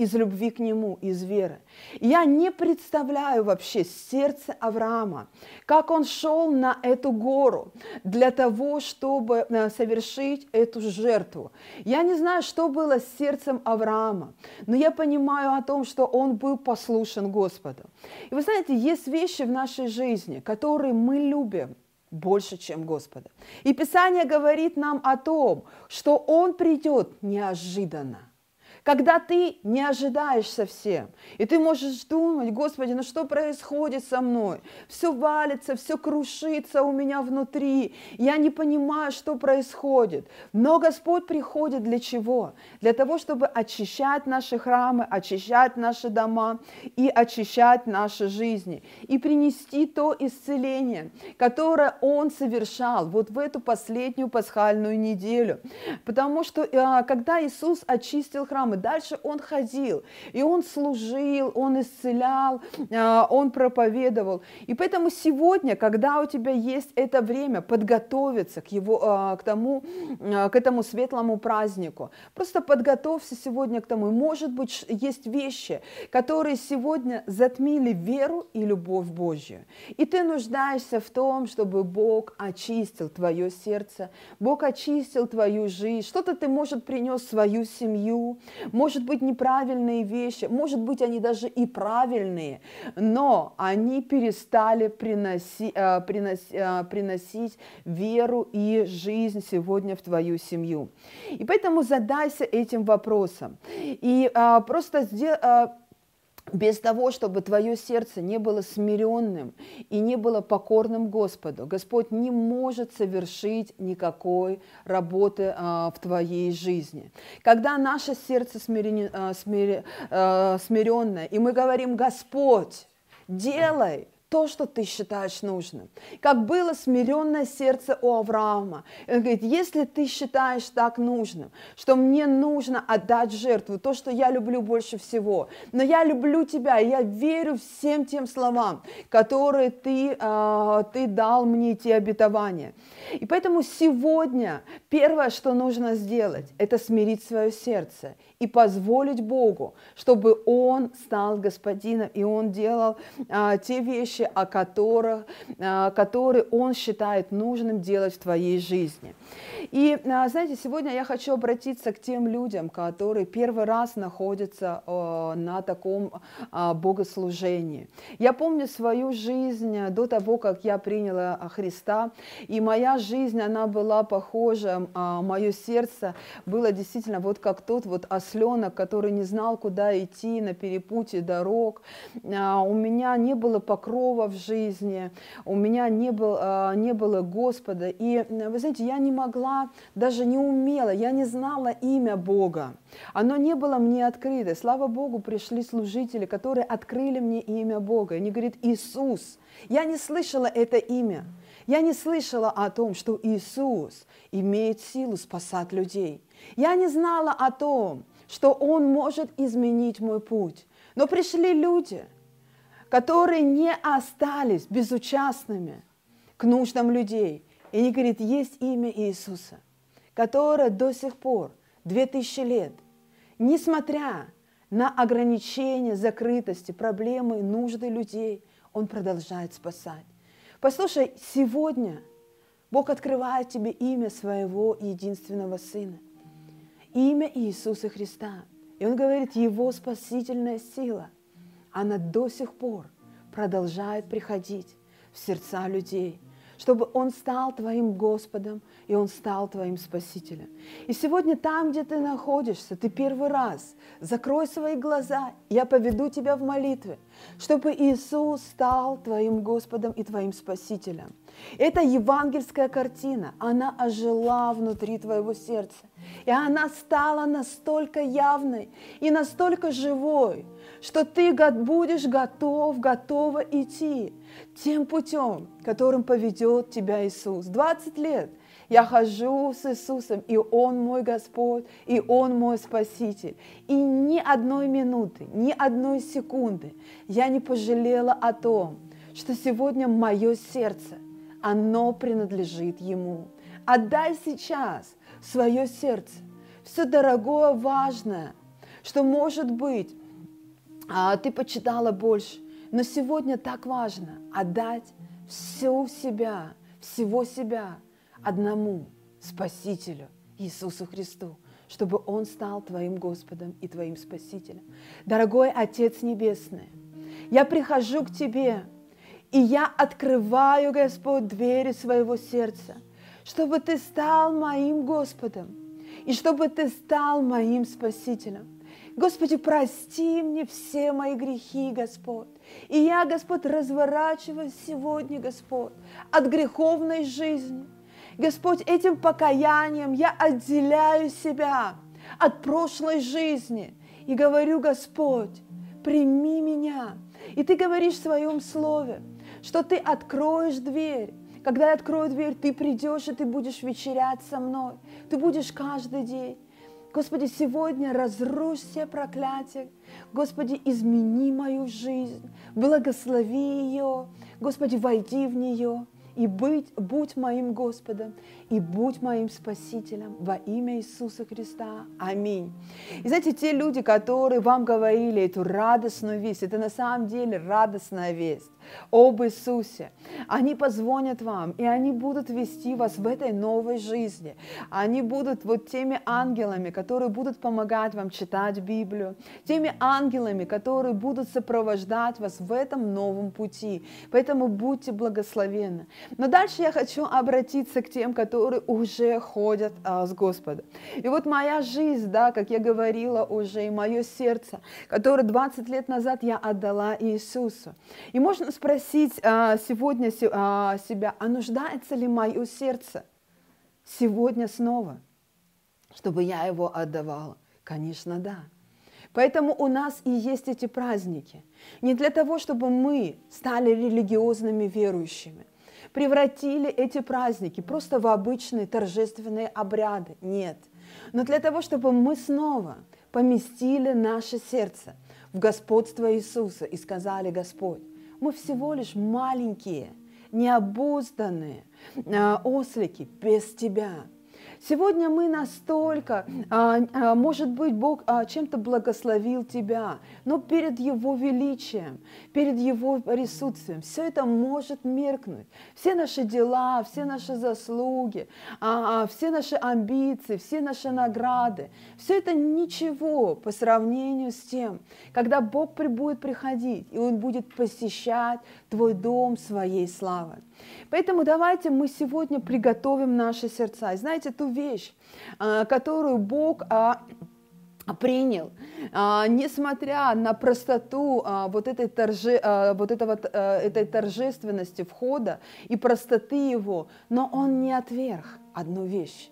из любви к нему, из веры. Я не представляю вообще сердце Авраама, как он шел на эту гору для того, чтобы э, совершить эту жертву. Я не знаю, что было с сердцем Авраама, но я понимаю о том, что он был послушен Господу. И вы знаете, есть вещи в нашей жизни, которые мы любим, больше, чем Господа. И Писание говорит нам о том, что Он придет неожиданно когда ты не ожидаешь совсем, и ты можешь думать, Господи, ну что происходит со мной? Все валится, все крушится у меня внутри, я не понимаю, что происходит. Но Господь приходит для чего? Для того, чтобы очищать наши храмы, очищать наши дома и очищать наши жизни, и принести то исцеление, которое Он совершал вот в эту последнюю пасхальную неделю. Потому что а, когда Иисус очистил храм, И дальше он ходил, и он служил, он исцелял, а, он проповедовал. И поэтому сегодня, когда у тебя есть это время подготовиться к, его, а, к, тому, а, к этому светлому празднику, просто подготовься сегодня к тому. И, может быть, есть вещи, которые сегодня затмили веру и любовь Божью. И ты нуждаешься в том, чтобы Бог очистил твое сердце, Бог очистил твою жизнь. Что-то ты, может, принес в свою семью, может быть, неправильные вещи, может быть, они даже и правильные, но они перестали приноси, э, приноси, э, приносить веру и жизнь сегодня в твою семью. И поэтому задайся этим вопросом. И а, просто сделай без того, чтобы твое сердце не было смиренным и не было покорным Господу, Господь не может совершить никакой работы а, в твоей жизни. Когда наше сердце смирен, а, смир, а, смиренное, и мы говорим, Господь, делай, то, что ты считаешь нужным. Как было смиренное сердце у Авраама. Он говорит, если ты считаешь так нужным, что мне нужно отдать жертву, то, что я люблю больше всего, но я люблю тебя, и я верю всем тем словам, которые ты, э, ты дал мне, те обетования. И поэтому сегодня первое, что нужно сделать, это смирить свое сердце и позволить Богу, чтобы Он стал господином, и Он делал а, те вещи, о которых, а, которые Он считает нужным делать в твоей жизни. И, а, знаете, сегодня я хочу обратиться к тем людям, которые первый раз находятся а, на таком богослужении. Я помню свою жизнь до того, как я приняла Христа, и моя жизнь, она была похожа, а, мое сердце было действительно вот как тот вот осленок, который не знал, куда идти на перепутье дорог. У меня не было покрова в жизни, у меня не, был, а, не было Господа. И, вы знаете, я не могла, даже не умела, я не знала имя Бога. Оно не было мне открыто. Слава Богу, пришли служители, которые открыли мне имя Бога. Они говорят, Иисус. Я не слышала это имя. Я не слышала о том, что Иисус имеет силу спасать людей. Я не знала о том, что Он может изменить мой путь. Но пришли люди, которые не остались безучастными к нуждам людей. И они говорят, есть имя Иисуса, которое до сих пор, две тысячи лет, несмотря на ограничения, закрытости, проблемы, нужды людей, Он продолжает спасать. Послушай, сегодня Бог открывает тебе имя своего единственного Сына – имя Иисуса Христа. И он говорит, его спасительная сила, она до сих пор продолжает приходить в сердца людей, чтобы Он стал твоим Господом, и Он стал твоим Спасителем. И сегодня там, где ты находишься, ты первый раз закрой свои глаза, я поведу тебя в молитве, чтобы Иисус стал твоим Господом и твоим Спасителем. Эта евангельская картина, она ожила внутри твоего сердца. И она стала настолько явной и настолько живой, что ты будешь готов, готова идти тем путем, которым поведет тебя Иисус. 20 лет я хожу с Иисусом, и Он мой Господь, и Он мой Спаситель. И ни одной минуты, ни одной секунды я не пожалела о том, что сегодня мое сердце, оно принадлежит Ему. Отдай сейчас свое сердце, все дорогое, важное, что может быть, ты почитала больше, но сегодня так важно отдать всю себя, всего себя одному Спасителю Иисусу Христу, чтобы Он стал твоим Господом и твоим Спасителем. Дорогой Отец Небесный, я прихожу к Тебе, и я открываю, Господь, двери своего сердца, чтобы Ты стал моим Господом, и чтобы Ты стал моим Спасителем. Господи, прости мне все мои грехи, Господь. И я, Господь, разворачиваюсь сегодня, Господь, от греховной жизни. Господь, этим покаянием я отделяю себя от прошлой жизни и говорю, Господь, прими меня. И ты говоришь в своем слове, что ты откроешь дверь. Когда я открою дверь, ты придешь, и ты будешь вечерять со мной. Ты будешь каждый день. Господи, сегодня разрушь все проклятия. Господи, измени мою жизнь, благослови ее. Господи, войди в нее и быть, будь моим Господом, и будь моим Спасителем во имя Иисуса Христа. Аминь. И знаете, те люди, которые вам говорили эту радостную весть, это на самом деле радостная весть об Иисусе. Они позвонят вам, и они будут вести вас в этой новой жизни. Они будут вот теми ангелами, которые будут помогать вам читать Библию, теми ангелами, которые будут сопровождать вас в этом новом пути. Поэтому будьте благословенны. Но дальше я хочу обратиться к тем, которые уже ходят а, с Господом. И вот моя жизнь, да, как я говорила уже, и мое сердце, которое 20 лет назад я отдала Иисусу. И можно спросить а, сегодня се- а, себя, а нуждается ли мое сердце сегодня снова, чтобы я его отдавала? Конечно, да. Поэтому у нас и есть эти праздники. Не для того, чтобы мы стали религиозными верующими, превратили эти праздники просто в обычные торжественные обряды. Нет. Но для того, чтобы мы снова поместили наше сердце в господство Иисуса и сказали, Господь, мы всего лишь маленькие, необузданные э, ослики без Тебя. Сегодня мы настолько, а, а, может быть, Бог а, чем-то благословил тебя, но перед Его величием, перед Его присутствием все это может меркнуть. Все наши дела, все наши заслуги, все наши амбиции, все наши награды, все это ничего по сравнению с тем, когда Бог будет приходить, и Он будет посещать твой дом своей славой. Поэтому давайте мы сегодня приготовим наши сердца. Знаете, ту вещь, а, которую Бог а, принял, а, несмотря на простоту вот, этой торже, вот этого, этой торжественности входа и простоты его, но он не отверг одну вещь.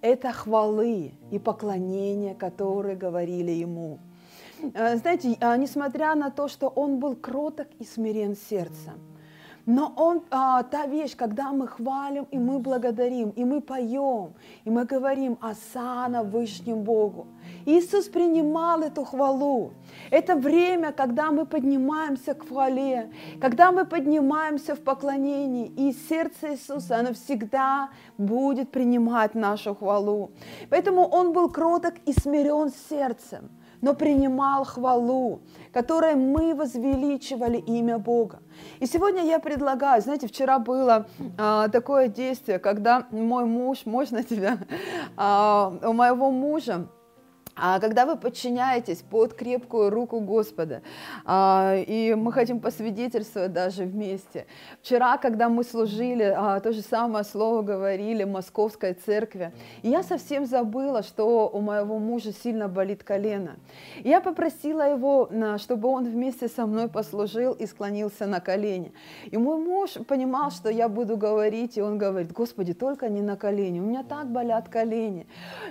Это хвалы и поклонения, которые говорили ему. А, Знаете, а, несмотря на то, что он был кроток и смирен сердцем, но он, а, та вещь, когда мы хвалим, и мы благодарим, и мы поем, и мы говорим «Асана Вышнему Богу». Иисус принимал эту хвалу. Это время, когда мы поднимаемся к хвале, когда мы поднимаемся в поклонении, и сердце Иисуса, оно всегда будет принимать нашу хвалу. Поэтому Он был кроток и смирен сердцем но принимал хвалу, которой мы возвеличивали имя Бога. И сегодня я предлагаю, знаете, вчера было а, такое действие, когда мой муж, можно тебя, а, у моего мужа, а когда вы подчиняетесь под крепкую руку Господа, а, и мы хотим посвидетельствовать даже вместе. Вчера, когда мы служили, а, то же самое слово говорили Московской церкви, и я совсем забыла, что у моего мужа сильно болит колено. И я попросила его, на- чтобы он вместе со мной послужил и склонился на колени. И мой муж понимал, что я буду говорить, и он говорит, Господи, только не на колени, у меня так болят колени.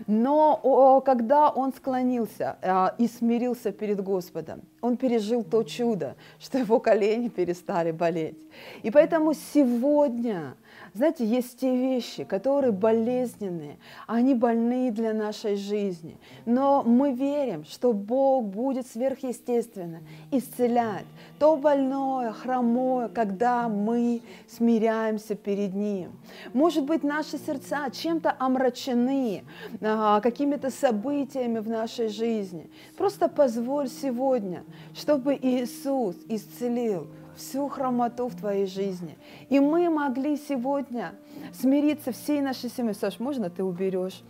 Но о, когда он склонился а, и смирился перед Господом, он пережил то чудо, что его колени перестали болеть. И поэтому сегодня, знаете, есть те вещи, которые болезненные, они больные для нашей жизни. Но мы верим, что Бог будет сверхъестественно исцелять то больное, хромое, когда мы смиряемся перед Ним. Может быть, наши сердца чем-то омрачены, а, какими-то событиями в нашей жизни. Просто позволь сегодня, чтобы Иисус исцелил всю хромоту в твоей жизни. И мы могли сегодня смириться всей нашей семьей. Саш, можно ты уберешь?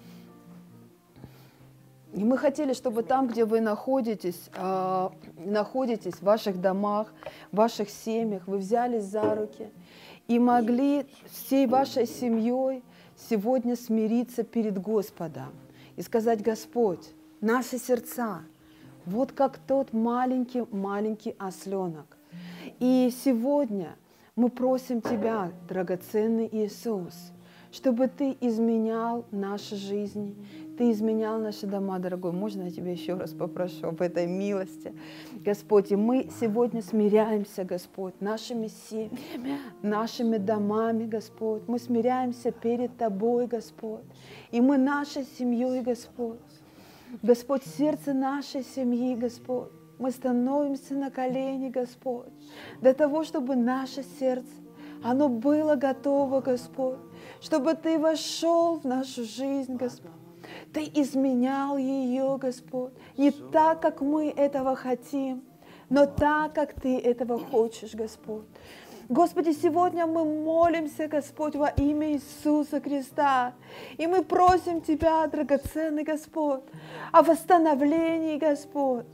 И мы хотели, чтобы там, где вы находитесь, а, находитесь в ваших домах, в ваших семьях, вы взялись за руки и могли всей вашей семьей сегодня смириться перед Господом и сказать, Господь, наши сердца, вот как тот маленький-маленький осленок. И сегодня мы просим Тебя, драгоценный Иисус, чтобы Ты изменял наши жизни, Ты изменял наши дома, дорогой. Можно я Тебя еще раз попрошу об этой милости? Господь, и мы сегодня смиряемся, Господь, нашими семьями, нашими домами, Господь. Мы смиряемся перед Тобой, Господь. И мы нашей семьей, Господь. Господь, сердце нашей семьи, Господь. Мы становимся на колени, Господь, для того, чтобы наше сердце, оно было готово, Господь, чтобы Ты вошел в нашу жизнь, Господь. Ты изменял ее, Господь, не так, как мы этого хотим, но так, как Ты этого хочешь, Господь. Господи, сегодня мы молимся, Господь, во имя Иисуса Христа. И мы просим Тебя, драгоценный Господь, о восстановлении, Господь.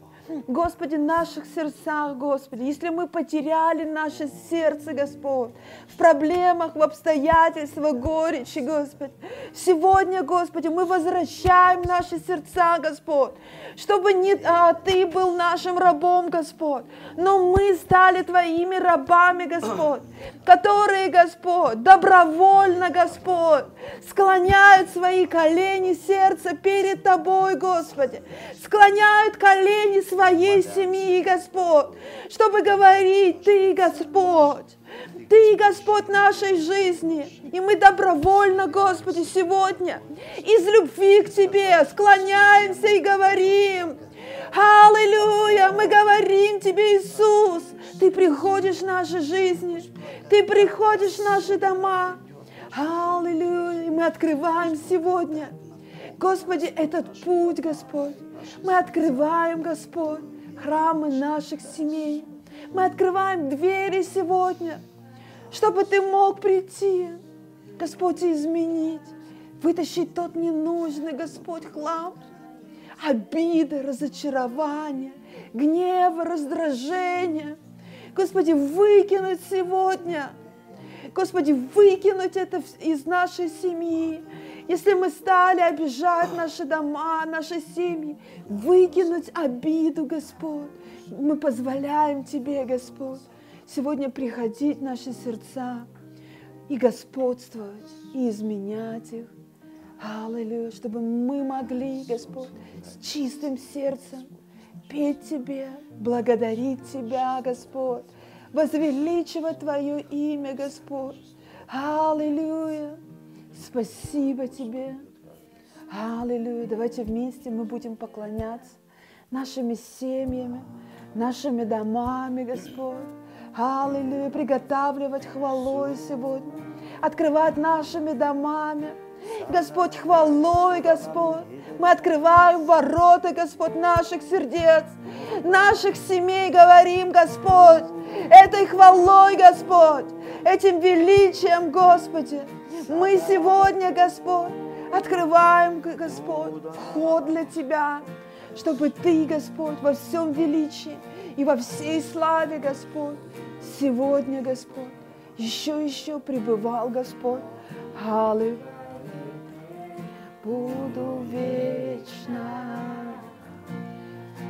Господи, в наших сердцах, Господи, если мы потеряли наше сердце, Господь, в проблемах, в обстоятельствах, горечи, Господи, сегодня, Господи, мы возвращаем наши сердца, Господь, чтобы не а, Ты был нашим рабом, Господь, но мы стали Твоими рабами, Господь, которые, Господь, добровольно, Господь, склоняют свои колени сердца перед Тобой, Господи, склоняют колени своей семьи, Господь, чтобы говорить, Ты, Господь, Ты, Господь, нашей жизни. И мы добровольно, Господи, сегодня из любви к Тебе склоняемся и говорим, Аллилуйя! Мы говорим Тебе, Иисус, Ты приходишь в наши жизни, Ты приходишь в наши дома. Аллилуйя! Мы открываем сегодня, Господи, этот путь, Господь. Мы открываем, Господь, храмы наших семей. Мы открываем двери сегодня, чтобы Ты мог прийти, Господь, и изменить, вытащить тот ненужный, Господь, хлам, обиды, разочарования, гнева, раздражения. Господи, выкинуть сегодня, Господи, выкинуть это из нашей семьи. Если мы стали обижать наши дома, наши семьи, выкинуть обиду, Господь. Мы позволяем Тебе, Господь, сегодня приходить в наши сердца и господствовать, и изменять их. Аллилуйя, чтобы мы могли, Господь, с чистым сердцем петь Тебе, благодарить Тебя, Господь, возвеличивать Твое имя, Господь. Аллилуйя. Спасибо Тебе. Аллилуйя. Давайте вместе мы будем поклоняться нашими семьями, нашими домами, Господь. Аллилуйя. Приготавливать хвалой сегодня. Открывать нашими домами. Господь, хвалой, Господь. Мы открываем ворота, Господь, наших сердец, наших семей, говорим, Господь, этой хвалой, Господь, этим величием, Господи. Мы сегодня, Господь, открываем, Господь, вход для Тебя, чтобы Ты, Господь, во всем величии и во всей славе, Господь, сегодня, Господь, еще еще пребывал, Господь. Аллилуйя. Буду вечно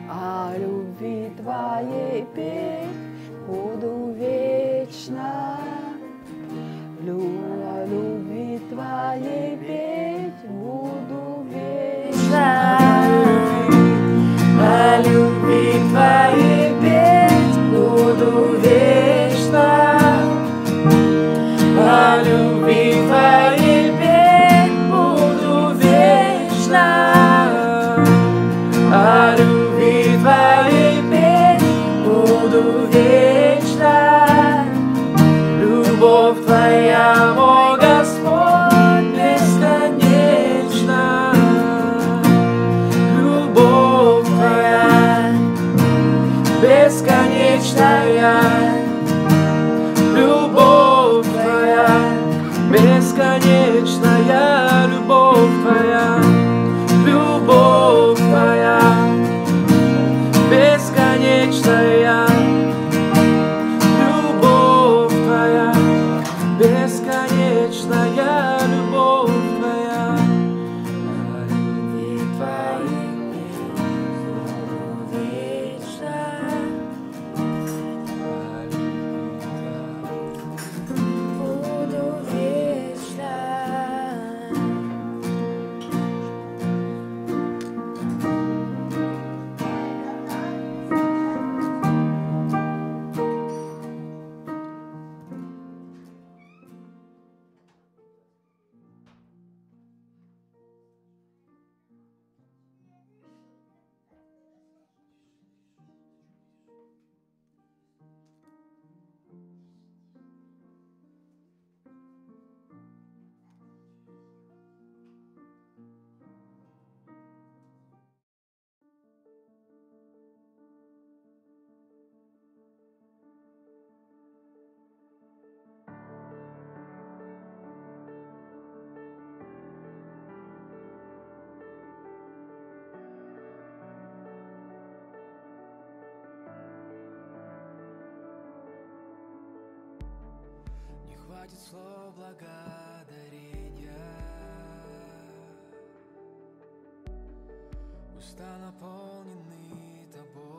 о любви Твоей петь, буду вечно лю- о любви Твоей петь, буду вечно. О любви Твоей Уста наполнены тобой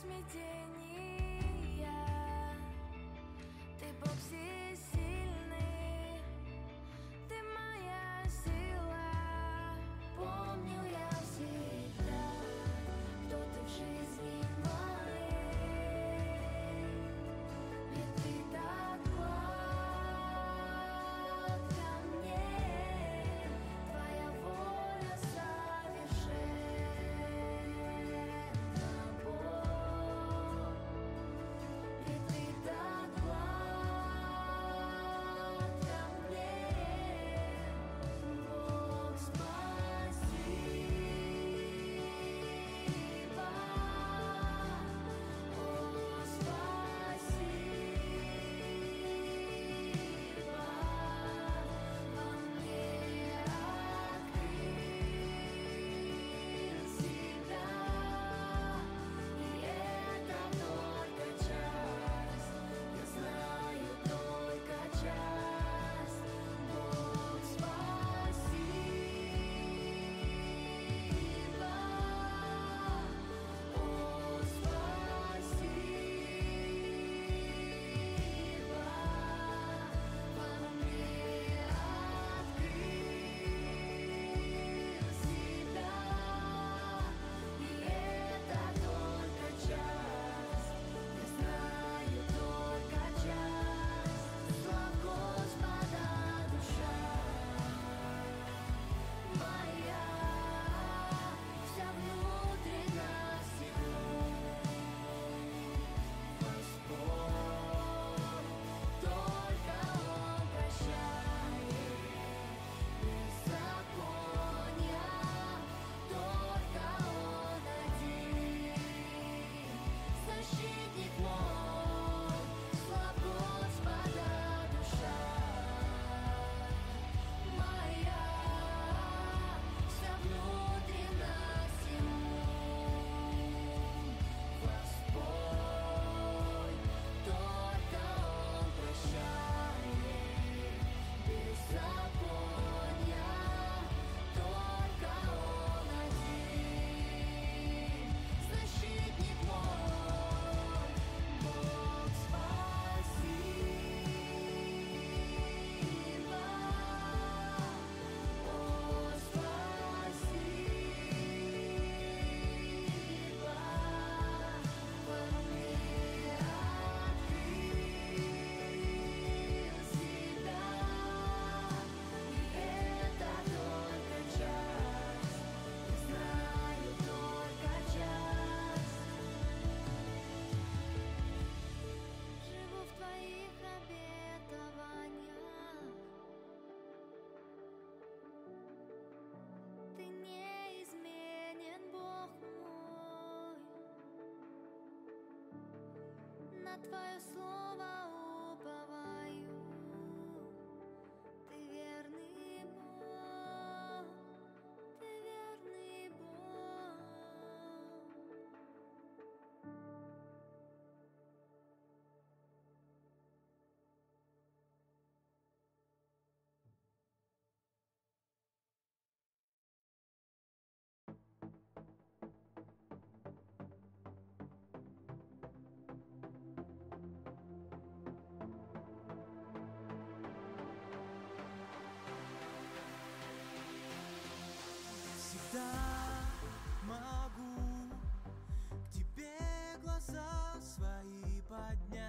Когда в На твое слово два дня